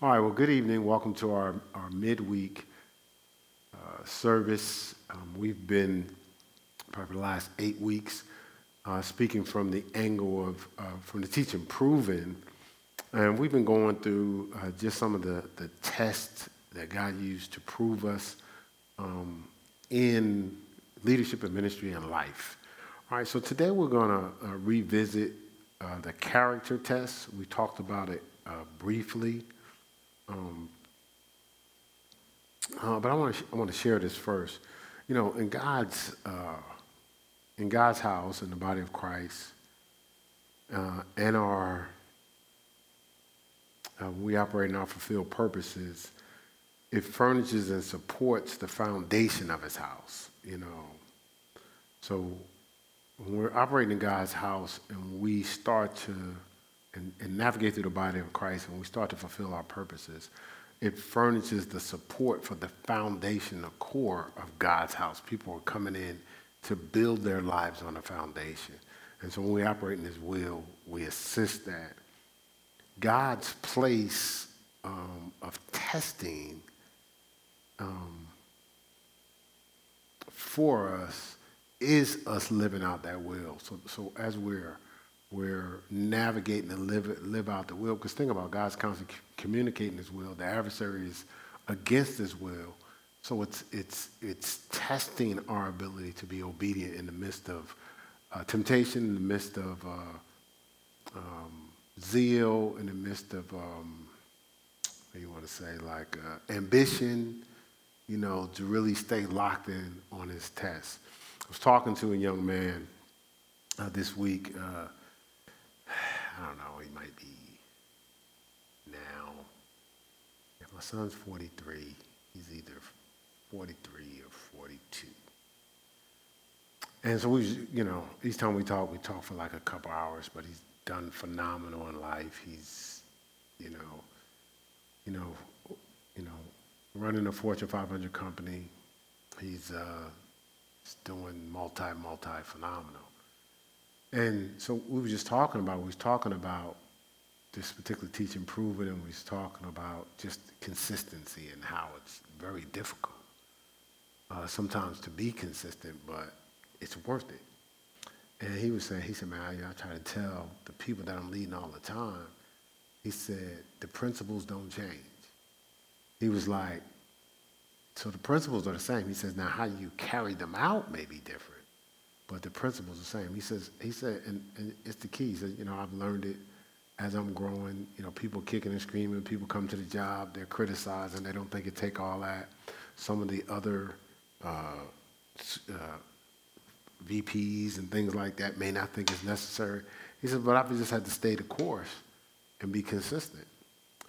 All right, well, good evening. Welcome to our, our midweek uh, service. Um, we've been, probably the last eight weeks, uh, speaking from the angle of, uh, from the teaching proven. And we've been going through uh, just some of the, the tests that God used to prove us um, in leadership and ministry and life. All right, so today we're going to uh, revisit uh, the character test. We talked about it briefly. Um, uh, but I want to I want to share this first. You know, in God's uh, in God's house, in the body of Christ, uh, and our uh, we operate in our fulfilled purposes. It furnishes and supports the foundation of His house. You know, so when we're operating in God's house and we start to and, and navigate through the body of Christ and we start to fulfill our purposes, it furnishes the support for the foundation, the core of God's house. People are coming in to build their lives on a foundation. And so when we operate in His will, we assist that. God's place um, of testing um, for us is us living out that will. So, so as we're we're navigating and live, live out the will. Because think about God's constantly communicating His will. The adversary is against His will. So it's, it's, it's testing our ability to be obedient in the midst of uh, temptation, in the midst of uh, um, zeal, in the midst of, um, what you want to say, like uh, ambition, you know, to really stay locked in on his test. I was talking to a young man uh, this week uh, I don't know, he might be now. If my son's 43, he's either 43 or 42. And so we, you know, each time we talk, we talk for like a couple hours, but he's done phenomenal in life. He's, you know, you know, you know, running a Fortune 500 company. He's, uh, doing multi, multi phenomenal. And so we were just talking about, we was talking about this particular teaching proven, and we was talking about just consistency and how it's very difficult uh, sometimes to be consistent, but it's worth it. And he was saying, he said, man, I, I try to tell the people that I'm leading all the time, he said, the principles don't change. He was like, so the principles are the same. He says, now how you carry them out may be different but the principle's the same. He says, he said, and, and it's the key. He says, you know, I've learned it as I'm growing. You know, people kicking and screaming, people come to the job, they're criticizing, they don't think it take all that. Some of the other uh, uh, VPs and things like that may not think it's necessary. He says, but I've just had to stay the course and be consistent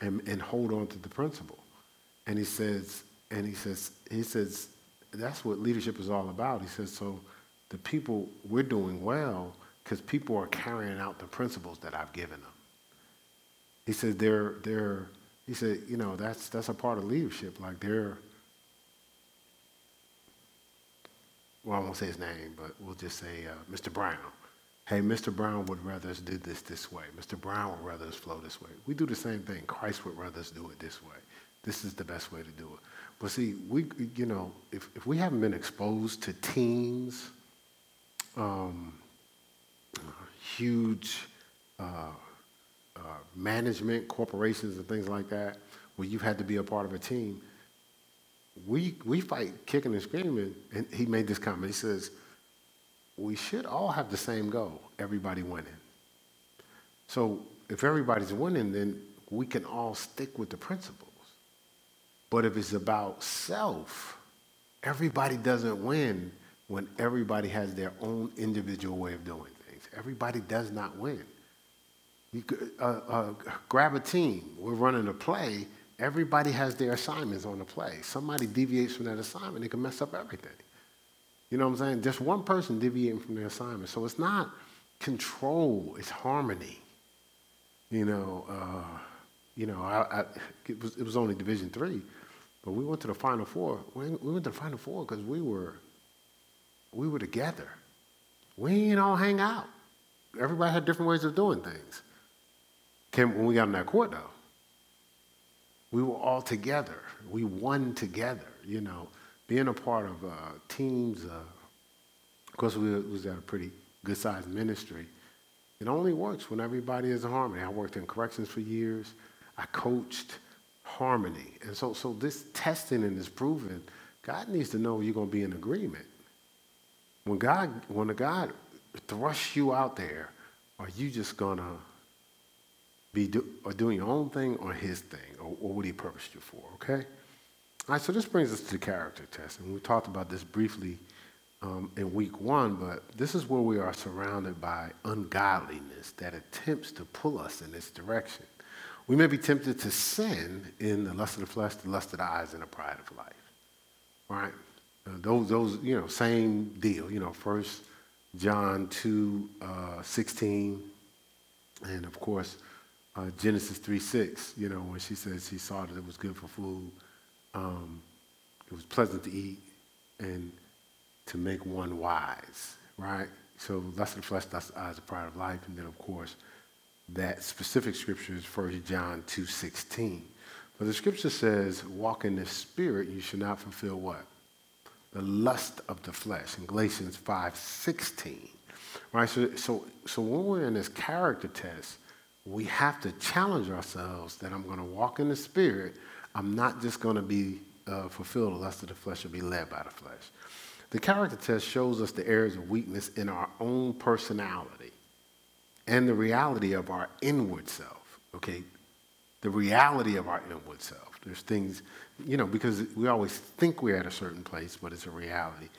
and, and hold on to the principle. And he says, and he says, he says, that's what leadership is all about. He says, so the people, we're doing well because people are carrying out the principles that I've given them. He said they're, they're, he said, you know, that's, that's a part of leadership. Like they're, well, I won't say his name, but we'll just say uh, Mr. Brown. Hey, Mr. Brown would rather us do this this way. Mr. Brown would rather us flow this way. We do the same thing. Christ would rather us do it this way. This is the best way to do it. But see, we, you know, if, if we haven't been exposed to teams, um, huge uh, uh, management, corporations, and things like that, where you've had to be a part of a team. We, we fight kicking and screaming. And he made this comment. He says, We should all have the same goal everybody winning. So if everybody's winning, then we can all stick with the principles. But if it's about self, everybody doesn't win when everybody has their own individual way of doing things. Everybody does not win. You could, uh, uh, grab a team. We're running a play. Everybody has their assignments on the play. Somebody deviates from that assignment, it can mess up everything. You know what I'm saying? Just one person deviating from their assignment. So it's not control, it's harmony. You know, uh, you know, I, I, it, was, it was only Division Three, but we went to the Final Four. We, we went to the Final Four because we were we were together. We all hang out. Everybody had different ways of doing things. Came, when we got on that court, though, we were all together. We won together, you know. Being a part of uh, teams, uh, of course, we was at a pretty good-sized ministry. It only works when everybody is in harmony. I worked in corrections for years. I coached harmony. And so, so this testing and this proving, God needs to know you're going to be in agreement. When God, when God thrusts you out there, are you just to be do, or doing your own thing or his thing, or, or what he purposed you for, okay? All right, so this brings us to the character test. And we talked about this briefly um, in week one, but this is where we are surrounded by ungodliness that attempts to pull us in this direction. We may be tempted to sin in the lust of the flesh, the lust of the eyes, and the pride of life. Right? Uh, those, those, you know, same deal. You know, First John 2, uh, 16, and of course, uh, Genesis 3 6, you know, when she says she saw that it was good for food, um, it was pleasant to eat, and to make one wise, right? So lust of the flesh, lust of the eyes, the pride of life, and then of course, that specific scripture is 1 John 2 16. But the scripture says, walk in the spirit, you should not fulfill what? The lust of the flesh in Galatians 5 16. Right? So, so, so when we're in this character test, we have to challenge ourselves that I'm going to walk in the Spirit. I'm not just going to be uh, fulfilled the lust of the flesh or be led by the flesh. The character test shows us the areas of weakness in our own personality and the reality of our inward self. Okay, the reality of our inward self. There's things, you know, because we always think we're at a certain place, but it's a reality.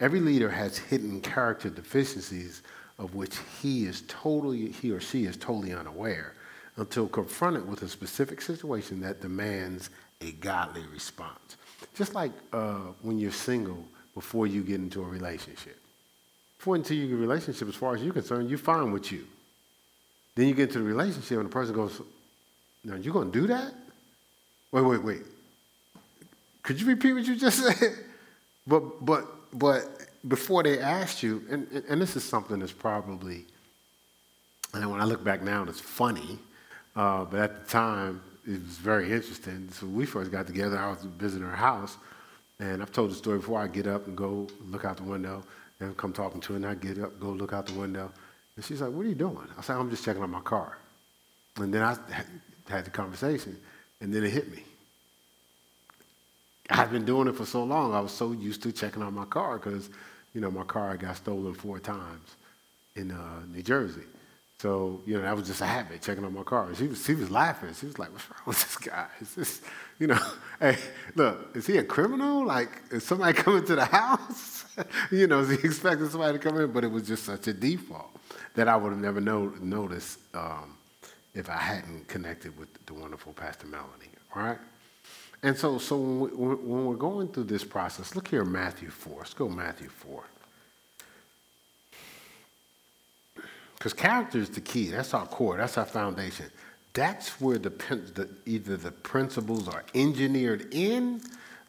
Every leader has hidden character deficiencies of which he is totally, he or she is totally unaware until confronted with a specific situation that demands a godly response. Just like uh, when you're single before you get into a relationship. Before into your relationship, as far as you're concerned, you're fine with you. Then you get into the relationship and the person goes, Now you're gonna do that? Wait, wait, wait. Could you repeat what you just said? But but but before they asked you, and, and this is something that's probably, and when I look back now, it's funny, uh, but at the time, it was very interesting. So we first got together, I was visiting her house, and I've told the story before. I get up and go look out the window, and come talking to her, and I get up, go look out the window, and she's like, "What are you doing?" I said, "I'm just checking on my car," and then I had the conversation, and then it hit me. I've been doing it for so long. I was so used to checking on my car because, you know, my car got stolen four times in uh, New Jersey. So, you know, that was just a habit, checking on my car. She was, she was laughing. She was like, what's wrong with this guy? Is this, you know, hey, look, is he a criminal? Like, is somebody coming to the house? you know, is he expecting somebody to come in? But it was just such a default that I would have never know, noticed um, if I hadn't connected with the wonderful Pastor Melanie, all right? And so, so when, we, we're going through this process, look here, Matthew 4. Let's go Matthew 4. Because character is the key. That's our core. That's our foundation. That's where the, the, either the principles are engineered in,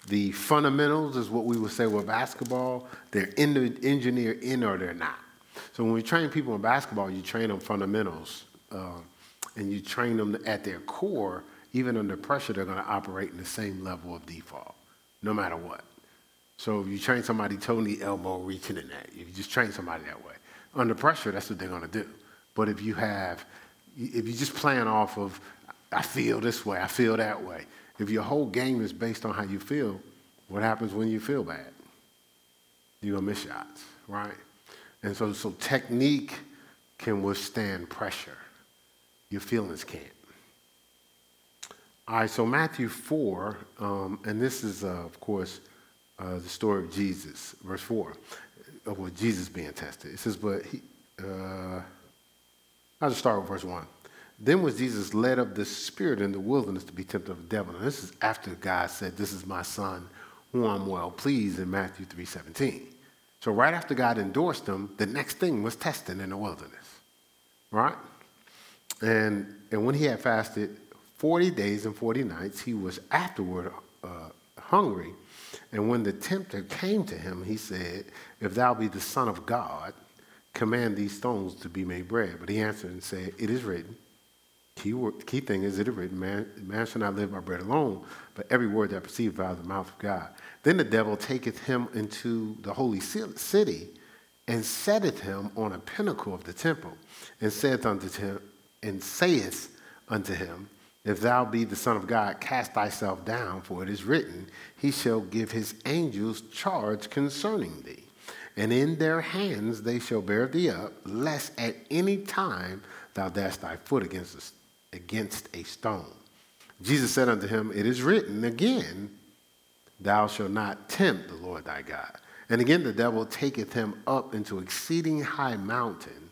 the fundamentals is what we would say with basketball. They're in the, engineered in or they're not. So when we train people in basketball, you train them fundamentals, uh, and you train them at their core even under pressure, they're going to operate in the same level of default, no matter what. So if you train somebody totally elbow reaching in that, if you just train somebody that way, under pressure, that's what they're going to do. But if you have, if you just plan off of, I feel this way, I feel that way, if your whole game is based on how you feel, what happens when you feel bad? You're going to miss shots, right? And so, so technique can withstand pressure. Your feelings can't. All right, so Matthew 4, um, and this is, uh, of course, uh, the story of Jesus, verse 4, of what Jesus being tested. It says, but he, uh, I'll just start with verse 1. Then was Jesus led up the Spirit in the wilderness to be tempted of the devil. And this is after God said, This is my son, whom I'm well pleased in Matthew 3.17. So right after God endorsed him, the next thing was testing in the wilderness. Right? And, and when he had fasted 40 days and 40 nights. He was afterward uh, hungry. And when the tempter came to him, he said, If thou be the Son of God, command these stones to be made bread. But he answered and said, It is written, Key, word, key thing is it is written, man, man shall not live by bread alone, but every word that proceeds out of the mouth of God. Then the devil taketh him into the holy city and setteth him on a pinnacle of the temple, and saith unto him, and saith unto him, If thou be the Son of God, cast thyself down, for it is written, He shall give his angels charge concerning thee. And in their hands they shall bear thee up, lest at any time thou dash thy foot against a, against a stone. Jesus said unto him, It is written again, Thou shalt not tempt the Lord thy God. And again, the devil taketh him up into exceeding high mountain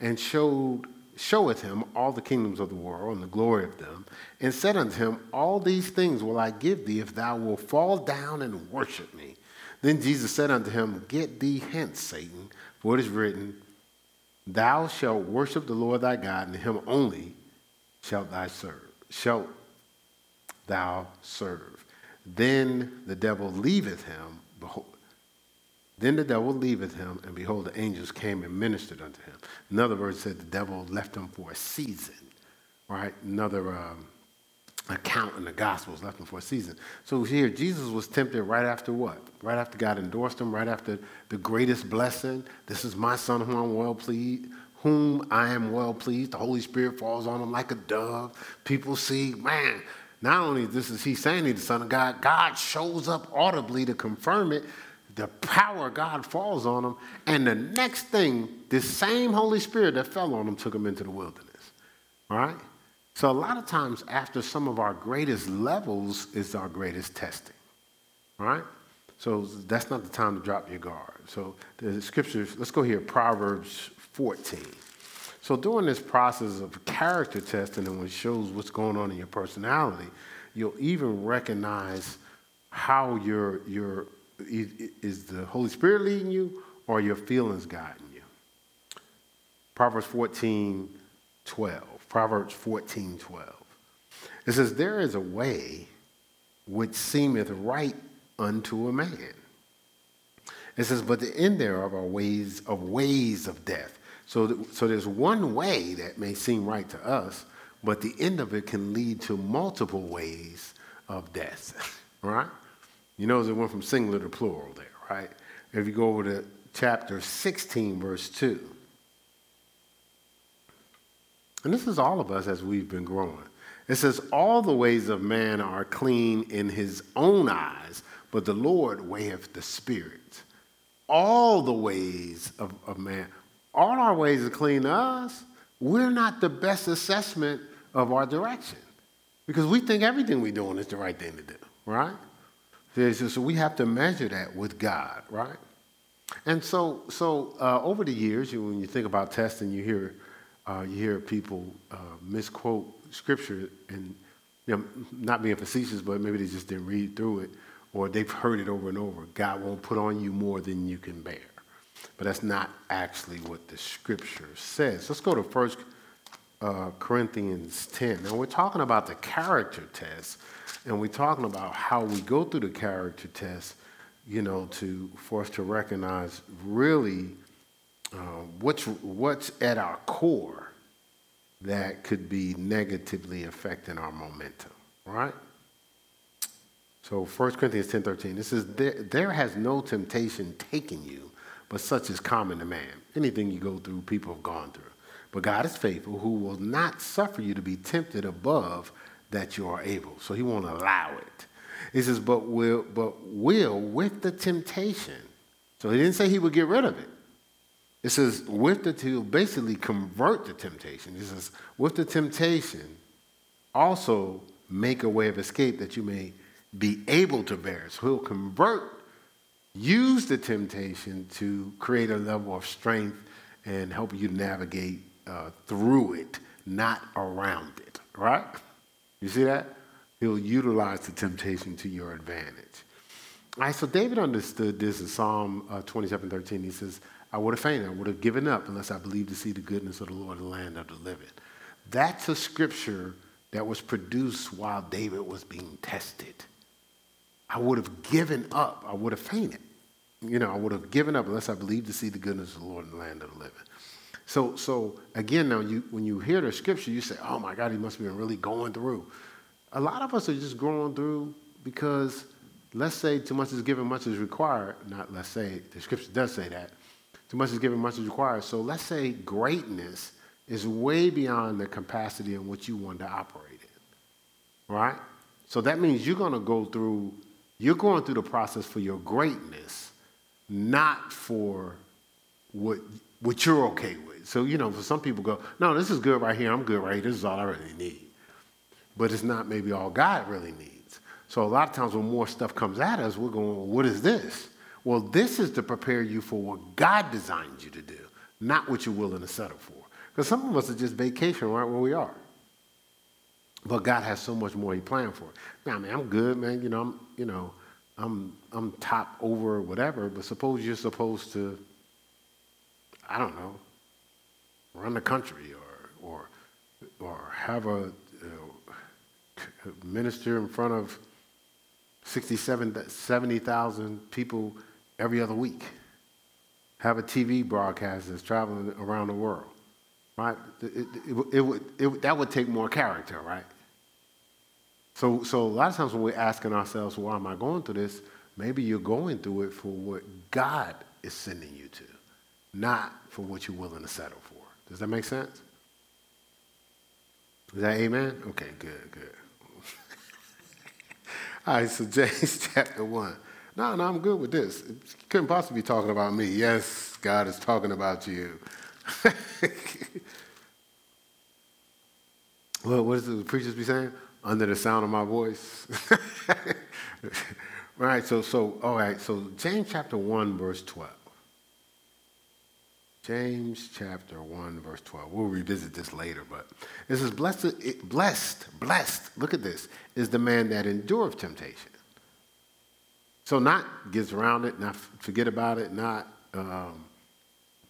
and showed, showeth him all the kingdoms of the world and the glory of them, and said unto him, All these things will I give thee if thou wilt fall down and worship me. Then Jesus said unto him, Get thee hence, Satan, for it is written, Thou shalt worship the Lord thy God, and him only shalt thou serve. Shalt thou serve. Then the devil leaveth him. Then the devil leaveth him, and behold, the angels came and ministered unto him. In other words, said the devil left him for a season, right? Another um, account in the Gospels left him for a season. So here, Jesus was tempted right after what? Right after God endorsed him, right after the greatest blessing. This is my son whom I'm well pleased, whom I am well pleased. The Holy Spirit falls on him like a dove. People see, man, not only this is he saying he's the son of God, God shows up audibly to confirm it the power of God falls on them. And the next thing, this same Holy Spirit that fell on them took them into the wilderness. All right? So a lot of times after some of our greatest levels is our greatest testing. All right? So that's not the time to drop your guard. So the scriptures, let's go here, Proverbs 14. So during this process of character testing and it shows what's going on in your personality, you'll even recognize how your, your is the Holy Spirit leading you or your feelings guiding you? Proverbs 14, 12. Proverbs 14, 12. It says, There is a way which seemeth right unto a man. It says, But the end thereof are ways of ways of death. So, so there's one way that may seem right to us, but the end of it can lead to multiple ways of death. right? You notice it went from singular to plural there, right? If you go over to chapter 16, verse 2. And this is all of us as we've been growing. It says, All the ways of man are clean in his own eyes, but the Lord weigheth the spirit. All the ways of, of man, all our ways are clean to us. We're not the best assessment of our direction because we think everything we're doing is the right thing to do, right? So we have to measure that with God, right? And so, so uh, over the years, when you think about testing, you hear, uh, you hear people uh, misquote scripture and you know, not being facetious, but maybe they just didn't read through it, or they've heard it over and over. God won't put on you more than you can bear. But that's not actually what the scripture says. Let's go to First uh, Corinthians 10. Now, we're talking about the character test and we're talking about how we go through the character test, you know, to for us to recognize really uh, what's what's at our core that could be negatively affecting our momentum, right? So 1 Corinthians 10 13, this says, there, there has no temptation taken you, but such is common to man. Anything you go through, people have gone through. But God is faithful, who will not suffer you to be tempted above that you are able. So he won't allow it. He says, but will, but will with the temptation. So he didn't say he would get rid of it. It says, with the, to basically convert the temptation. He says, with the temptation, also make a way of escape that you may be able to bear. So he'll convert, use the temptation to create a level of strength and help you navigate uh, through it, not around it, right? You see that? He'll utilize the temptation to your advantage. All right, so David understood this in Psalm uh, 27 13. He says, I would have fainted, I would have given up unless I believed to see the goodness of the Lord in the land of the living. That's a scripture that was produced while David was being tested. I would have given up, I would have fainted. You know, I would have given up unless I believed to see the goodness of the Lord in the land of the living. So, so again, now you, when you hear the scripture, you say, oh my God, he must have been really going through. A lot of us are just going through because let's say too much is given, much is required. Not let's say, the scripture does say that. Too much is given, much is required. So let's say greatness is way beyond the capacity in which you want to operate in. Right? So that means you're going to go through, you're going through the process for your greatness, not for what, what you're okay with. So, you know, for some people go, no, this is good right here. I'm good right here. This is all I really need. But it's not maybe all God really needs. So a lot of times when more stuff comes at us, we're going, what is this? Well, this is to prepare you for what God designed you to do, not what you're willing to settle for. Because some of us are just vacation right where we are. But God has so much more He planned for. Now, man, I'm good, man. You know, I'm, you know, I'm, I'm top over whatever. But suppose you're supposed to, I don't know, run the country or, or, or have a minister in front of 67, 70,000 people every other week. Have a TV broadcast that's traveling around the world right? It, it, it, it, that would take more character, right? So, so a lot of times when we're asking ourselves, why am I going through this? Maybe you're going through it for what God is sending you to, not for what you're willing to settle. Does that make sense? Is that amen? Okay, good, good. All right, so James chapter 1. No, no, I'm good with this. Couldn't possibly be talking about me. Yes, God is talking about you. well, what does the preachers be saying? Under the sound of my voice. right, so, so, all right, so James chapter 1, verse 12. James chapter 1, verse 12. We'll revisit this later, but it says, blessed, blessed, blessed, look at this, is the man that endureth temptation. So, not gets around it, not forget about it, not um,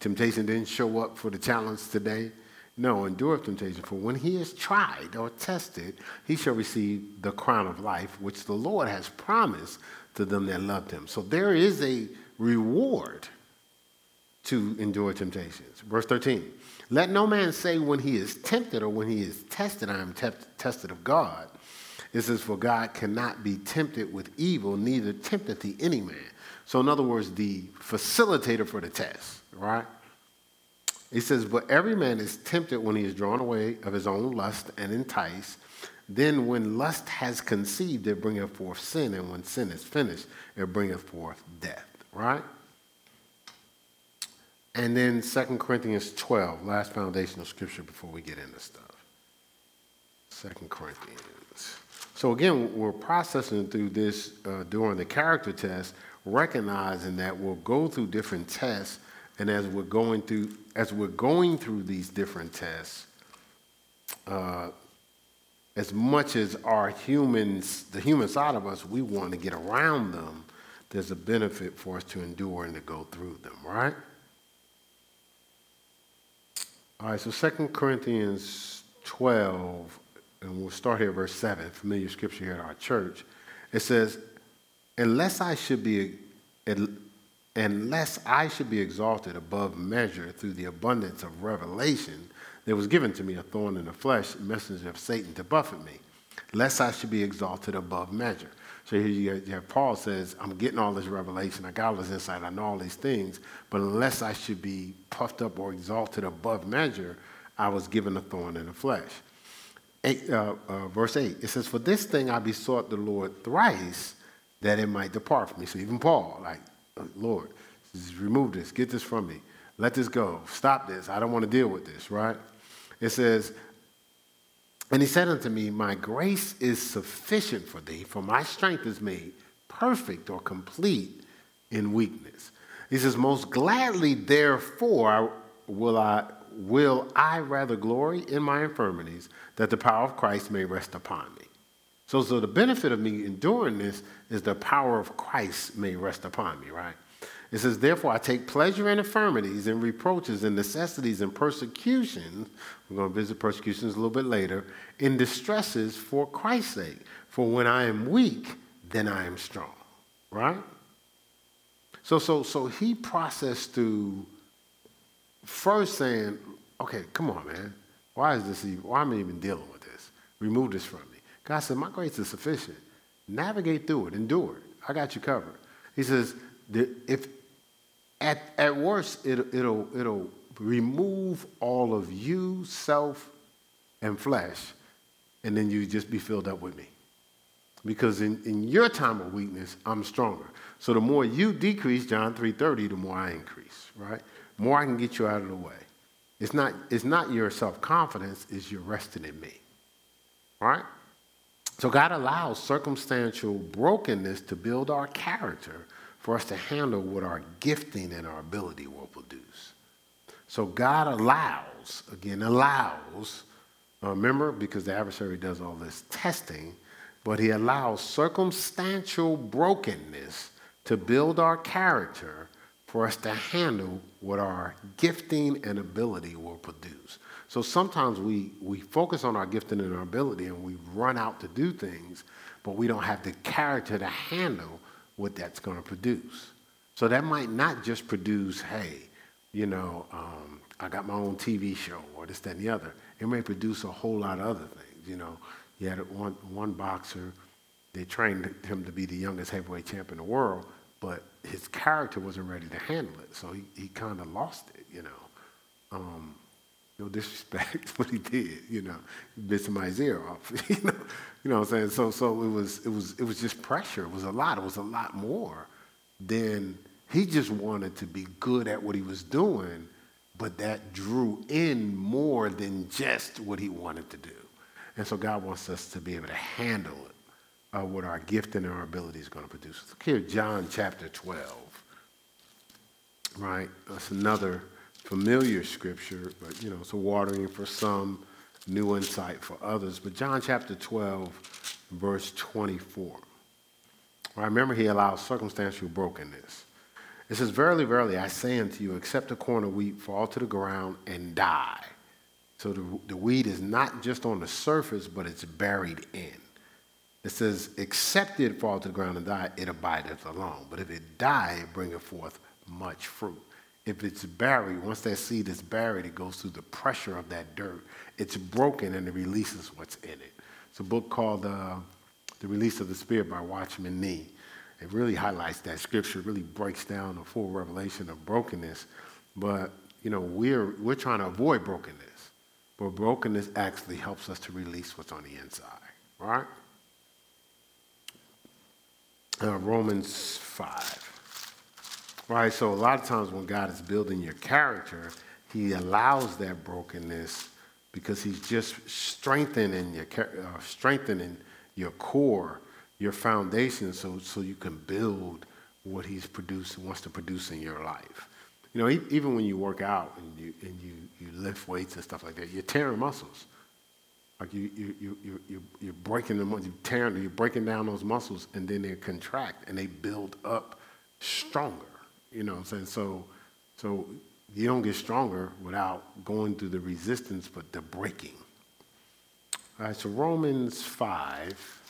Temptation didn't show up for the challenge today. No, endure temptation. For when he is tried or tested, he shall receive the crown of life, which the Lord has promised to them that loved him. So there is a reward to endure temptations. Verse 13 Let no man say when he is tempted or when he is tested, I am te- tested of God. It says, For God cannot be tempted with evil, neither tempteth he any man. So, in other words, the facilitator for the test right? He says, But every man is tempted when he is drawn away of his own lust and enticed. Then, when lust has conceived, it bringeth forth sin, and when sin is finished, it bringeth forth death, right? And then 2 Corinthians 12, last foundational scripture before we get into stuff. 2 Corinthians. So, again, we're processing through this uh, during the character test, recognizing that we'll go through different tests and as we're going through, as we're going through these different tests, uh, as much as our humans, the human side of us, we want to get around them, there's a benefit for us to endure and to go through them, right? All right, so 2 Corinthians 12, and we'll start here verse 7, familiar scripture here at our church. It says, Unless I should be and lest I should be exalted above measure through the abundance of revelation, there was given to me a thorn in the flesh, messenger of Satan to buffet me, lest I should be exalted above measure. So here you have Paul says, I'm getting all this revelation, I got all this insight, I know all these things, but unless I should be puffed up or exalted above measure, I was given a thorn in the flesh. Eight, uh, uh, verse 8, it says, For this thing I besought the Lord thrice that it might depart from me. So even Paul, like, Lord, remove this, get this from me. Let this go. Stop this. I don't want to deal with this, right? It says, And he said unto me, My grace is sufficient for thee, for my strength is made perfect or complete in weakness. He says, Most gladly, therefore, will I, will I rather glory in my infirmities, that the power of Christ may rest upon me. So, so the benefit of me enduring this is the power of Christ may rest upon me, right? It says, Therefore, I take pleasure in infirmities and reproaches and necessities and persecutions. We're going to visit persecutions a little bit later. In distresses for Christ's sake. For when I am weak, then I am strong. Right? So, so, so he processed through first saying, okay, come on, man. Why is this even, why am I even dealing with this? Remove this from me. God said, my grace is sufficient. Navigate through it, endure it. I got you covered. He says, if at, at worst, it, it'll, it'll remove all of you, self, and flesh, and then you just be filled up with me. Because in, in your time of weakness, I'm stronger. So the more you decrease, John 3.30, the more I increase, right? More I can get you out of the way. It's not, it's not your self-confidence, it's your resting in me, right? So God allows circumstantial brokenness to build our character for us to handle what our gifting and our ability will produce. So God allows, again, allows, uh, remember, because the adversary does all this testing, but he allows circumstantial brokenness to build our character for us to handle what our gifting and ability will produce. So sometimes we, we focus on our gifting and our ability and we run out to do things, but we don't have the character to handle what that's going to produce. So that might not just produce, hey, you know, um, I got my own TV show or this, that, and the other. It may produce a whole lot of other things. You know, you had one, one boxer, they trained him to be the youngest heavyweight champ in the world, but his character wasn't ready to handle it. So he, he kind of lost it, you know. Um, no disrespect what he did, you know, bit somebody's ear off, you know, you know what I'm saying? So, so it was, it was, it was just pressure. It was a lot. It was a lot more than he just wanted to be good at what he was doing, but that drew in more than just what he wanted to do. And so God wants us to be able to handle it, uh, what our gift and our ability is going to produce. Look here, John chapter 12. Right? That's another familiar scripture, but you know, it's a watering for some, new insight for others. But John chapter 12, verse 24. I remember he allows circumstantial brokenness. It says, Verily, verily, I say unto you, except a corn of wheat fall to the ground and die. So the, the wheat is not just on the surface, but it's buried in. It says, except it fall to the ground and die, it abideth alone. But if it die, it bringeth forth much fruit if it's buried, once that seed is buried, it goes through the pressure of that dirt. It's broken and it releases what's in it. It's a book called uh, The Release of the Spirit by Watchman Nee. It really highlights that scripture, really breaks down the full revelation of brokenness. But, you know, we're, we're trying to avoid brokenness. But brokenness actually helps us to release what's on the inside, right? Uh, Romans 5. Right? So a lot of times when God is building your character, he allows that brokenness because he's just strengthening your, uh, strengthening your core, your foundation, so, so you can build what he's producing, wants to produce in your life. You know, even when you work out and you, and you, you lift weights and stuff like that, you're tearing muscles. Like you, you, you, you, you, you're breaking them, you're tearing, you're breaking down those muscles and then they contract and they build up stronger. You know what I'm saying? So, so you don't get stronger without going through the resistance, but the breaking. All right, so Romans 5.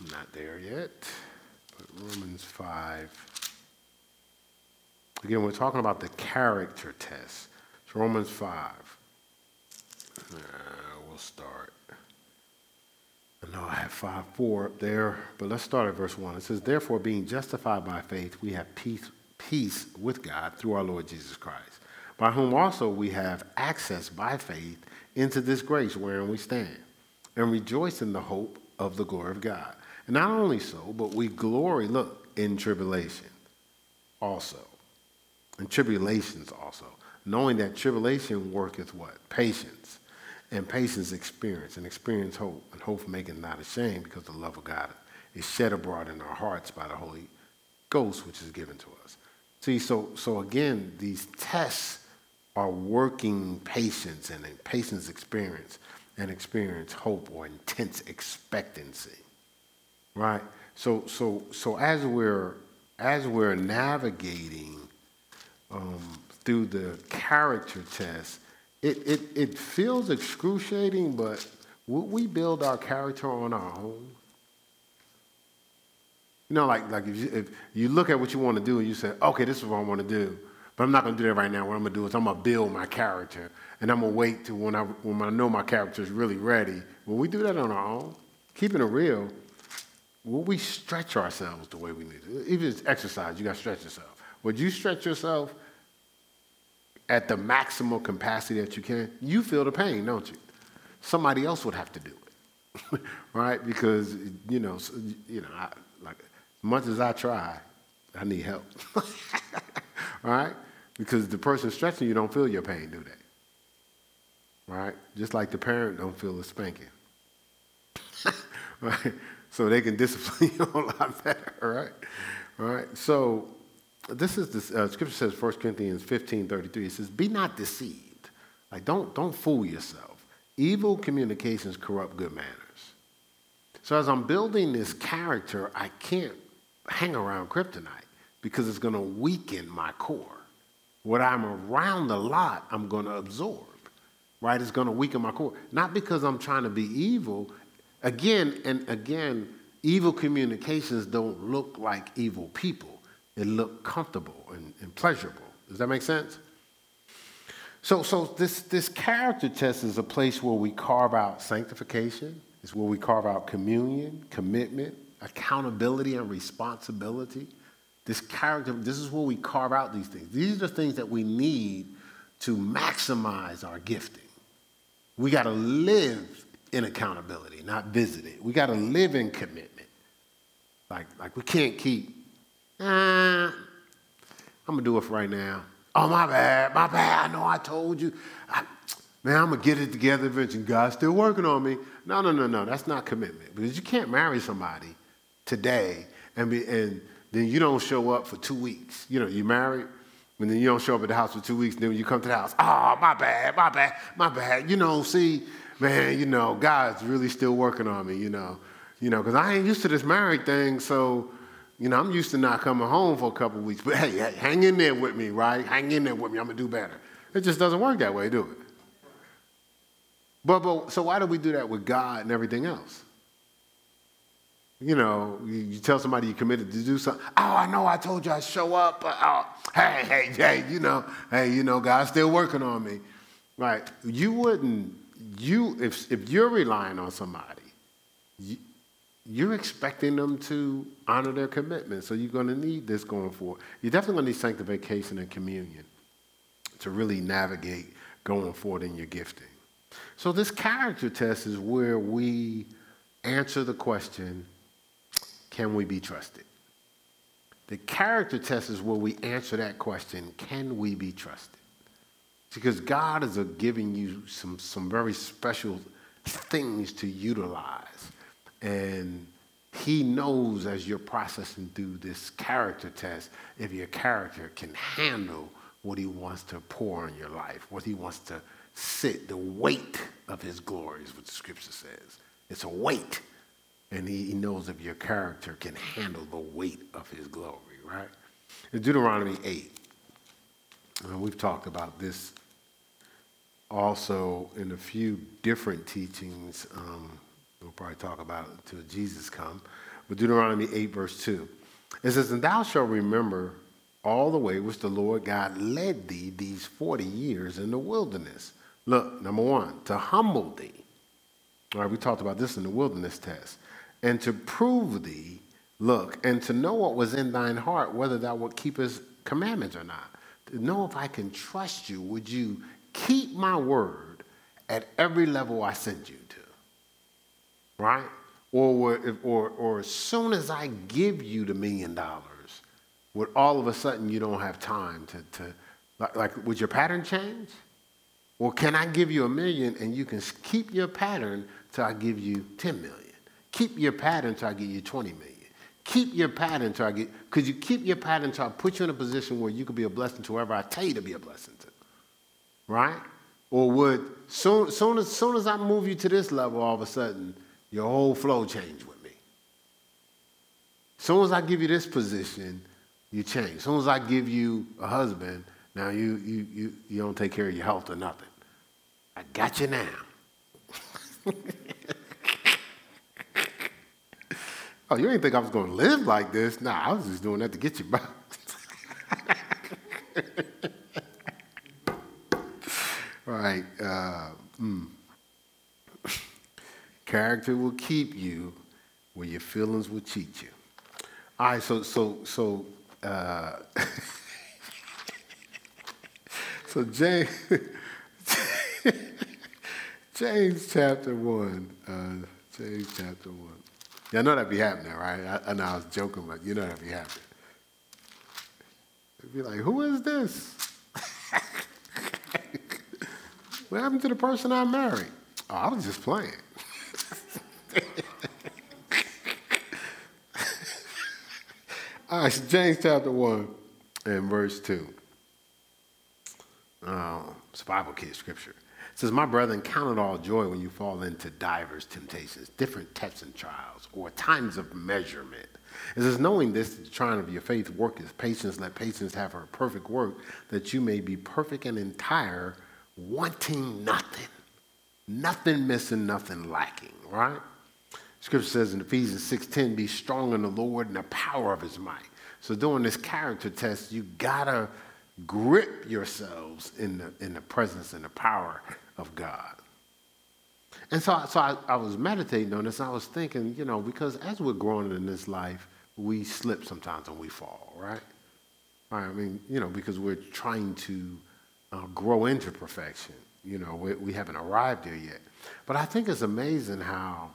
I'm not there yet, but Romans 5. Again, we're talking about the character test. It's Romans 5. Uh, we'll start. Know I have 5 4 up there, but let's start at verse 1. It says, Therefore, being justified by faith, we have peace, peace with God through our Lord Jesus Christ, by whom also we have access by faith into this grace wherein we stand, and rejoice in the hope of the glory of God. And not only so, but we glory, look, in tribulation also, in tribulations also, knowing that tribulation worketh what? Patience and patience experience, and experience hope, and hope making not ashamed because the love of God is shed abroad in our hearts by the Holy Ghost, which is given to us. See, so, so again, these tests are working patience and patience experience and experience hope or intense expectancy. Right? So, so, so as we're as we're navigating um, through the character test, it, it, it feels excruciating, but would we build our character on our own? You know, like, like if, you, if you look at what you want to do and you say, okay, this is what I want to do, but I'm not going to do that right now. What I'm going to do is I'm going to build my character, and I'm going to wait to when I, when I know my character is really ready. When we do that on our own, keeping it real, will we stretch ourselves the way we need to? Even exercise, you got to stretch yourself. Would you stretch yourself at the maximal capacity that you can? You feel the pain, don't you? Somebody else would have to do it, right? Because you know, you know, I, like much as I try, I need help. Right? Because the person stretching you don't feel your pain, do they? Right? Just like the parent don't feel the spanking. right? So they can discipline you a lot better, right? All right. So this is the uh, scripture says 1 Corinthians 15, 33. It says, Be not deceived. Like don't don't fool yourself. Evil communications corrupt good manners. So as I'm building this character, I can't hang around kryptonite because it's going to weaken my core. What I'm around a lot, I'm going to absorb, right? It's going to weaken my core. Not because I'm trying to be evil. Again and again, evil communications don't look like evil people. They look comfortable and, and pleasurable. Does that make sense? So, so this, this character test is a place where we carve out sanctification. It's where we carve out communion, commitment, accountability, and responsibility. This character, this is where we carve out these things. These are the things that we need to maximize our gifting. We got to live in accountability, not visit it. We got to live in commitment. Like, like we can't keep, ah, I'm gonna do it for right now. Oh, my bad, my bad. I know I told you. I, man, I'm gonna get it together eventually. God's still working on me. No, no, no, no. That's not commitment because you can't marry somebody today and be and then you don't show up for two weeks. You know, you married, and then you don't show up at the house for two weeks, and then when you come to the house, oh, my bad, my bad, my bad. You know, see, man, you know, God's really still working on me, you know. You know, because I ain't used to this married thing, so, you know, I'm used to not coming home for a couple weeks. But hey, hey, hang in there with me, right? Hang in there with me. I'm to do better. It just doesn't work that way, do it? But, but so why do we do that with God and everything else? You know, you, tell somebody you committed to do something. Oh, I know I told you I'd show up. But, oh, hey, hey, hey, you know, hey, you know, God's still working on me. Right. You wouldn't, you, if, if you're relying on somebody, you, you're expecting them to honor their commitment. So you're going to need this going forward. You're definitely going to need sanctification and communion to really navigate going forward in your gifting. So this character test is where we answer the question can we be trusted? The character test is where we answer that question can we be trusted? Because God is giving you some, some very special things to utilize. And He knows as you're processing through this character test if your character can handle what He wants to pour in your life, what He wants to sit, the weight of His glory is what the scripture says. It's a weight and he, he knows if your character can handle the weight of his glory, right? In Deuteronomy 8, and we've talked about this also in a few different teachings. Um, we'll probably talk about it until Jesus comes. But Deuteronomy 8, verse 2, it says, And thou shalt remember all the way which the Lord God led thee these 40 years in the wilderness. Look, number one, to humble thee. All right, we talked about this in the wilderness test and to prove thee, look, and to know what was in thine heart, whether thou would keep his commandments or not. To know if I can trust you, would you keep my word at every level I send you? Right? Or, or, or as soon as I give you the million dollars, would all of a sudden you don't have time to, to like, like, would your pattern change? Or can I give you a million and you can keep your pattern till I give you 10 million? Keep your pattern till I give you 20 million. Keep your pattern till I get, because you keep your pattern till I put you in a position where you could be a blessing to whoever I tell you to be a blessing to. Right? Or would, soon, soon, as, soon as I move you to this level, all of a sudden, your whole flow change with me. As Soon as I give you this position, you change. As soon as I give you a husband, now you, you, you, you don't take care of your health or nothing. I got you now. Oh, you ain't think I was going to live like this? Nah, I was just doing that to get you back. right. Uh, mm. Character will keep you where your feelings will cheat you. All right, so so so uh, so James James chapter one. Uh, James chapter one. Y'all know that be happening, right? I, I know I was joking, but you know that be happening. It'd be like, who is this? what happened to the person I married? Oh, I was just playing. All right, so James chapter 1 and verse 2. Um, it's Bible kid scripture. It says, My brethren, count it all joy when you fall into divers temptations, different tests and trials, or times of measurement. It says, knowing this, the trying of your faith work is patience. Let patience have her perfect work, that you may be perfect and entire, wanting nothing. Nothing missing, nothing lacking, right? Scripture says in Ephesians 6:10, be strong in the Lord and the power of his might. So during this character test, you gotta grip yourselves in the, in the presence and the power of God. And so, so I, I was meditating on this, I was thinking, you know, because as we're growing in this life, we slip sometimes and we fall, right? right I mean, you know, because we're trying to uh, grow into perfection. You know, we, we haven't arrived there yet. But I think it's amazing how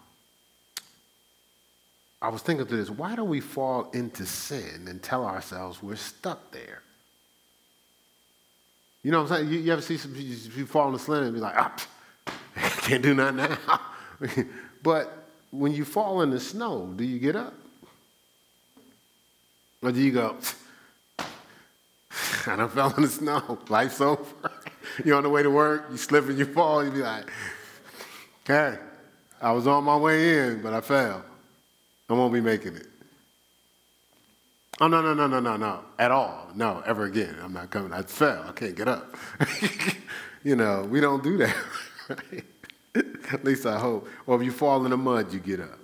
I was thinking through this. Why do we fall into sin and tell ourselves we're stuck there? You know what I'm saying? You, you ever see some people fall in the slip and be like, ah, can't do nothing now. but when you fall in the snow, do you get up? Or do you go, I done fell in the snow. Life's over. You're on the way to work, you slip and you fall, you be like, okay, I was on my way in, but I fell. I won't be making it. Oh, no, no, no, no, no, no, at all. No, ever again. I'm not coming. I fell. I can't get up. you know, we don't do that? At least I hope. Or if you fall in the mud, you get up.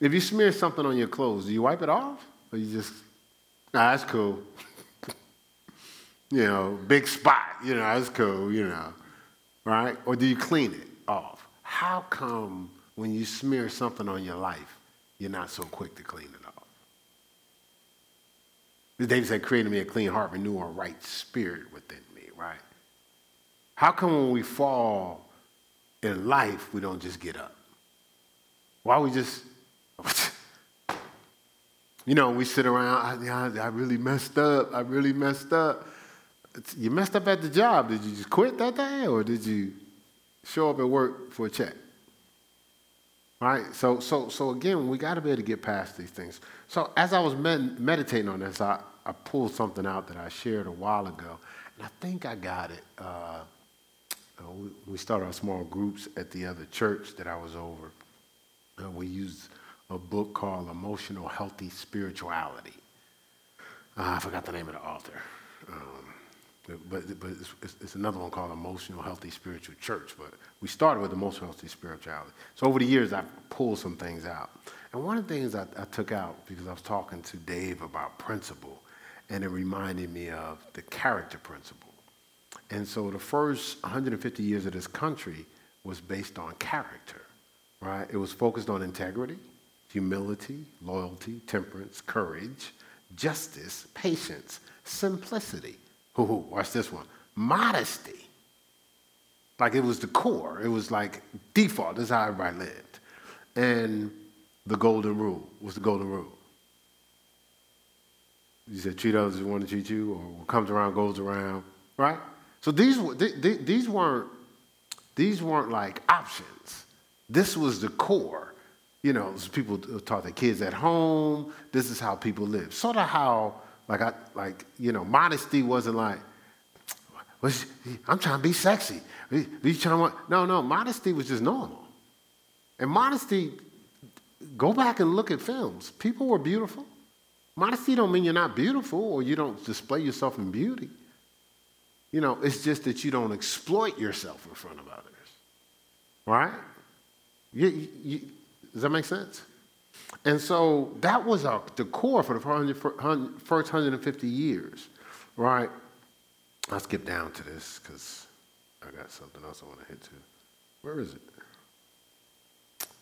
If you smear something on your clothes, do you wipe it off? Or you just, nah, that's cool. you know, big spot, you know, that's cool, you know, right? Or do you clean it off? How come when you smear something on your life, you're not so quick to clean it off? The David said, created me a clean heart, renew a right spirit within me, right? How come when we fall in life, we don't just get up? Why we just, you know, we sit around, I, I, really messed up, I really messed up. It's, you messed up at the job. Did you just quit that day or did you show up at work for a check? Right? So, so, so again, we got to be able to get past these things. So as I was med- meditating on this, I, I pulled something out that I shared a while ago, and I think I got it. Uh, uh, we, started our small groups at the other church that I was over. Uh, we used a book called Emotional Healthy Spirituality. Uh, I forgot the name of the author. Um, but, but it's, it's, another one called Emotional Healthy Spiritual Church. But we started with Emotional Healthy Spirituality. So over the years, I've pulled some things out. And one of the things I, I took out, because I was talking to Dave about principle, and it reminded me of the character principle. And so the first 150 years of this country was based on character, right? It was focused on integrity, humility, loyalty, temperance, courage, justice, patience, simplicity. Ooh, watch this one. Modesty. Like it was the core. It was like default. This is how everybody lived. And the golden rule. was the golden rule? You said treat others as you want to treat you, or what comes around goes around, right? So these these weren't these weren't like options. This was the core. You know, people taught their kids at home. This is how people live. Sort of how, like I like you know, modesty wasn't like. I'm trying to be sexy. You trying to, no, no. Modesty was just normal, and modesty. Go back and look at films. People were beautiful. Modesty don't mean you're not beautiful or you don't display yourself in beauty. You know, it's just that you don't exploit yourself in front of others. Right? You, you, does that make sense? And so that was our, the core for the first 150 years, right? I'll skip down to this because I got something else I want to hit to. Where is it?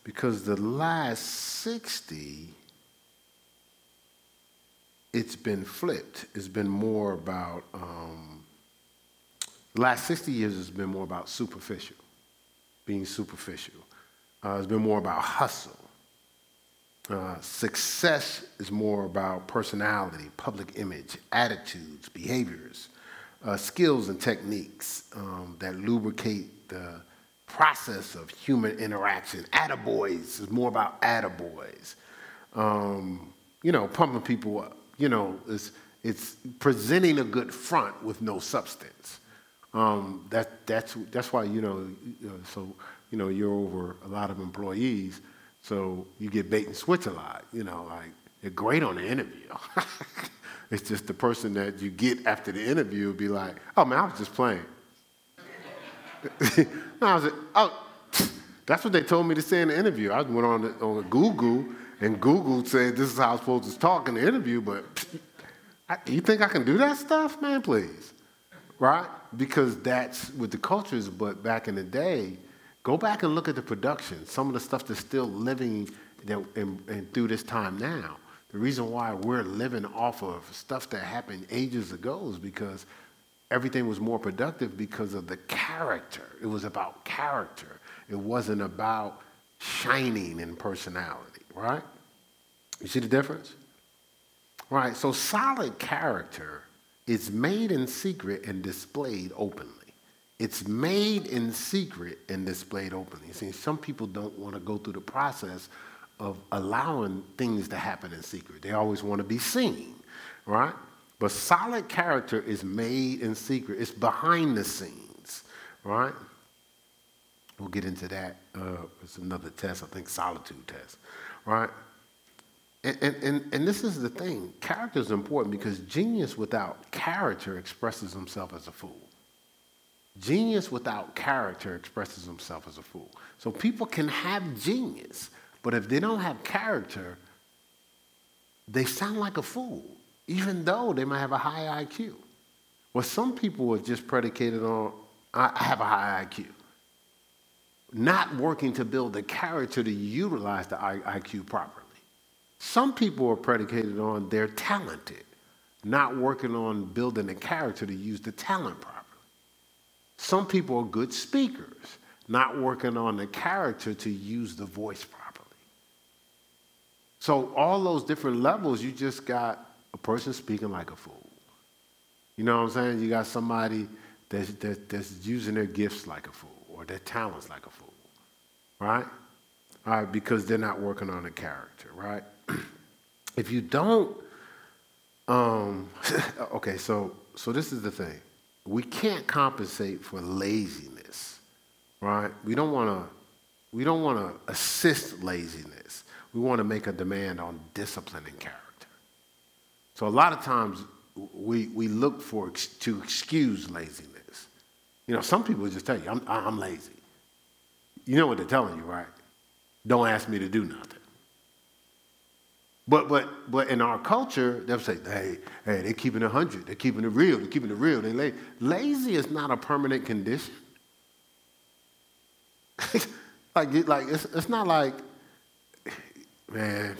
Because the last 60, it's been flipped. It's been more about, um, the last 60 years has been more about superficial, being superficial. Uh, it's been more about hustle. Uh, success is more about personality, public image, attitudes, behaviors, uh, skills, and techniques um, that lubricate the process of human interaction. Attaboys is more about attaboys. Um, you know, pumping people up. You know, it's, it's presenting a good front with no substance. Um, that, that's, that's why, you know, so, you know, you're over a lot of employees so you get bait and switch a lot. You know, like you're great on the interview. it's just the person that you get after the interview will be like, oh man, I was just playing. no, I was like, oh, that's what they told me to say in the interview. I went on, the, on Google and Google said this is how I'm supposed to talk in the interview, but I, you think I can do that stuff? Man, please. Right? Because that's what the culture is, but back in the day, Go back and look at the production, some of the stuff that's still living that and through this time now. The reason why we're living off of stuff that happened ages ago is because everything was more productive because of the character. It was about character. It wasn't about shining in personality, right? You see the difference? Right, so solid character is made in secret and displayed openly. It's made in secret and displayed openly. You see, some people don't want to go through the process of allowing things to happen in secret. They always want to be seen, right? But solid character is made in secret. It's behind the scenes, right? We'll get into that. Uh, it's another test, I think, solitude test, right? And, and, and, and this is the thing character is important because genius without character expresses himself as a fool. Genius without character expresses himself as a fool. So people can have genius, but if they don't have character, they sound like a fool, even though they might have a high IQ. Well, some people are just predicated on, I have a high IQ. Not working to build the character to utilize the IQ properly. Some people are predicated on they're talented, not working on building the character to use the talent properly. Some people are good speakers, not working on the character to use the voice properly. So, all those different levels, you just got a person speaking like a fool. You know what I'm saying? You got somebody that's, that, that's using their gifts like a fool or their talents like a fool, right? All right, because they're not working on the character, right? if you don't, um, okay, so so this is the thing we can't compensate for laziness, right? We don't want to we don't want to assist laziness. We want to make a demand on discipline and character. So a lot of times we, we look for to excuse laziness. You know, some people just tell you, I'm, I'm lazy. You know what they're telling you, right? Don't ask me to do nothing. But but but in our culture, they'll say, hey, hey, they're keeping it hundred, they're keeping it real, they're keeping it real. They lazy. Lazy is not a permanent condition. like like it's, it's not like, man,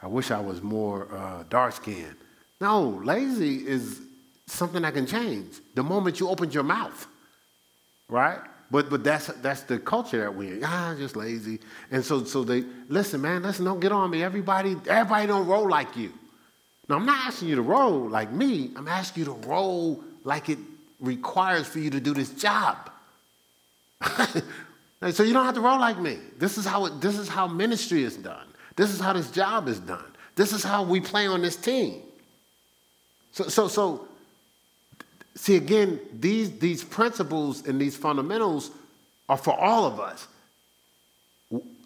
I wish I was more uh, dark skinned. No, lazy is something that can change the moment you open your mouth, right? But but that's that's the culture that we're in. Ah, just lazy. And so so they listen, man, listen, don't get on me. Everybody, everybody don't roll like you. Now I'm not asking you to roll like me. I'm asking you to roll like it requires for you to do this job. so you don't have to roll like me. This is how it, this is how ministry is done. This is how this job is done. This is how we play on this team. So so so See, again, these, these principles and these fundamentals are for all of us.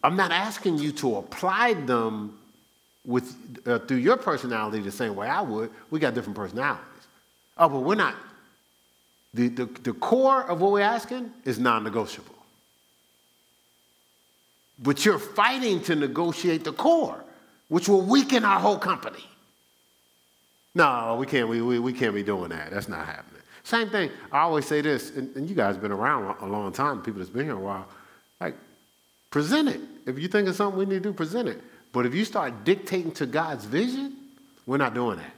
I'm not asking you to apply them with, uh, through your personality the same way I would. We got different personalities. Oh, but we're not. The, the, the core of what we're asking is non negotiable. But you're fighting to negotiate the core. which will weaken our whole company. No, we can't, we, we, we can't be doing that. That's not happening. Same thing, I always say this, and, and you guys have been around a long time, people that's been here a while. Like, present it. If you think of something we need to do, present it. But if you start dictating to God's vision, we're not doing that.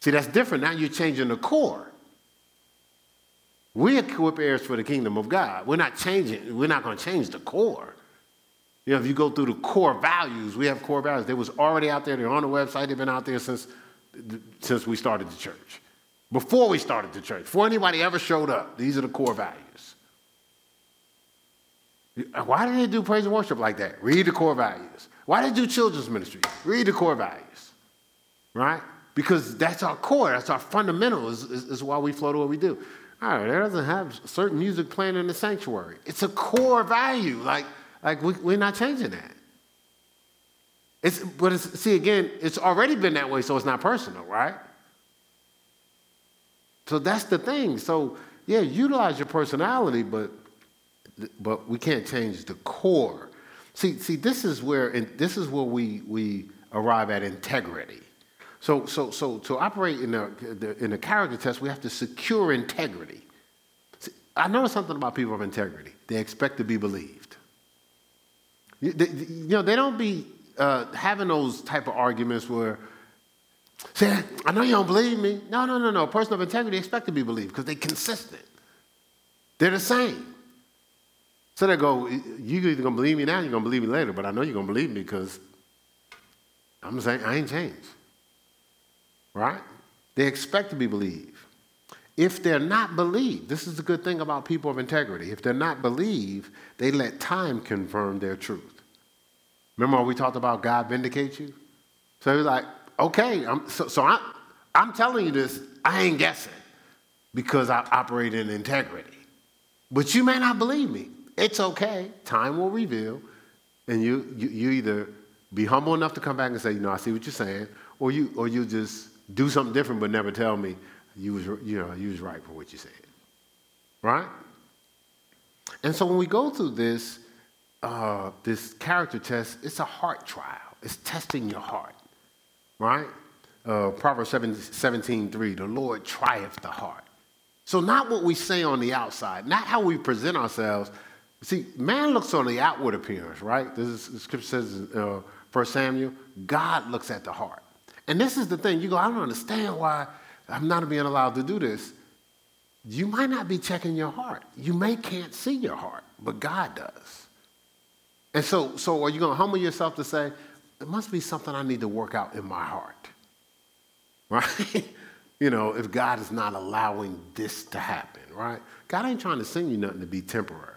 See, that's different. Now you're changing the core. We equip heirs for the kingdom of God. We're not changing, we're not going to change the core. You know, if you go through the core values, we have core values. They was already out there. They're on the website. They've been out there since, since we started the church. Before we started the church, before anybody ever showed up, these are the core values. Why did they do praise and worship like that? Read the core values. Why did they do children's ministry? Read the core values. Right? Because that's our core, that's our fundamental, is, is, is why we flow to what we do. All right, there doesn't have certain music playing in the sanctuary. It's a core value. Like, like we, we're not changing that. It's, but it's, see, again, it's already been that way, so it's not personal, right? So that's the thing. So, yeah, utilize your personality, but, but we can't change the core. See, see, this is where, this is where we, we arrive at integrity. So, so, so to operate in a, in a character test, we have to secure integrity. See, I noticed something about people of integrity. They expect to be believed. You, they, you know, they don't be uh, having those type of arguments where, say, I know you don't believe me. No, no, no, no. A person of integrity expect to be believed because they're consistent. They're the same. So they go, you're either gonna believe me now, you're gonna believe me later, but I know you're gonna believe me because I'm saying I ain't changed. Right? They expect to be believed. If they're not believed, this is the good thing about people of integrity. If they're not believed, they let time confirm their truth. Remember we talked about God vindicate you? So he's like, okay, I'm, so, so I, I'm telling you this, I ain't guessing because I operate in integrity. But you may not believe me. It's okay. Time will reveal. And you, you, you either be humble enough to come back and say, you know, I see what you're saying, or you, or you just do something different but never tell me you was, you know, you was right for what you said. Right? And so when we go through this, uh, this character test, it's a heart trial. It's testing your heart. Right? Uh, Proverbs 17, 3, the Lord trieth the heart. So not what we say on the outside, not how we present ourselves. See, man looks on the outward appearance, right? This is, the scripture says uh, 1 Samuel, God looks at the heart. And this is the thing. You go, I don't understand why I'm not being allowed to do this. You might not be checking your heart. You may can't see your heart, but God does. And so, so are you going to humble yourself to say, there must be something I need to work out in my heart? Right? you know, if God is not allowing this to happen, right? God ain't trying to send you nothing to be temporary.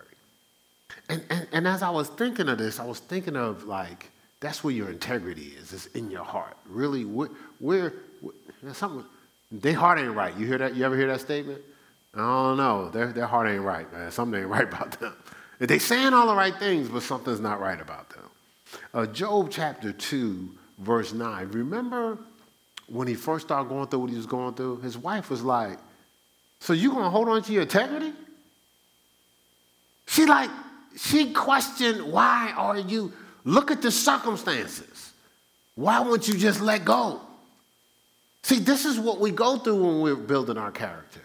And, and, and as I was thinking of this, I was thinking of like, that's where your integrity is. It's in your heart. Really, where, where, where something, their heart ain't right. You hear that? You ever hear that statement? I don't know. Their, their heart ain't right, man. Something ain't right about them. They saying all the right things, but something's not right about them. Uh, Job chapter 2, verse 9. Remember when he first started going through what he was going through? His wife was like, So you gonna hold on to your integrity? She like, she questioned, why are you Look at the circumstances. Why won't you just let go? See, this is what we go through when we're building our character.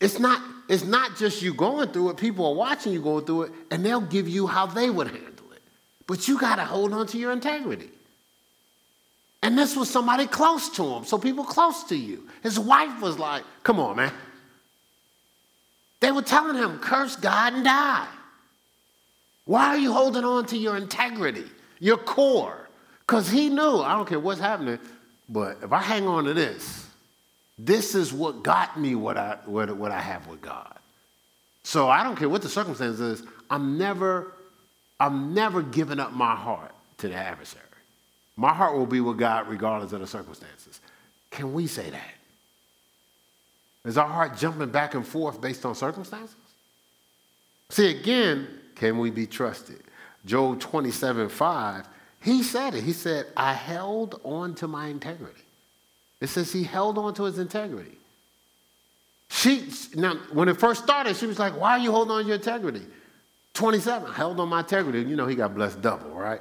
It's not, it's not just you going through it, people are watching you going through it, and they'll give you how they would handle it. But you got to hold on to your integrity. And this was somebody close to him, so people close to you. His wife was like, Come on, man. They were telling him, Curse God and die. Why are you holding on to your integrity, your core? Because he knew, I don't care what's happening, but if I hang on to this, this is what got me what I, what, what I have with God. So I don't care what the circumstances is, I'm never, I'm never giving up my heart to the adversary. My heart will be with God regardless of the circumstances. Can we say that? Is our heart jumping back and forth based on circumstances? See, again, can we be trusted? Job 27 5, he said it. He said, I held on to my integrity. It says he held on to his integrity. She, now, when it first started, she was like, Why are you holding on to your integrity? 27, I held on my integrity. You know, he got blessed double, right?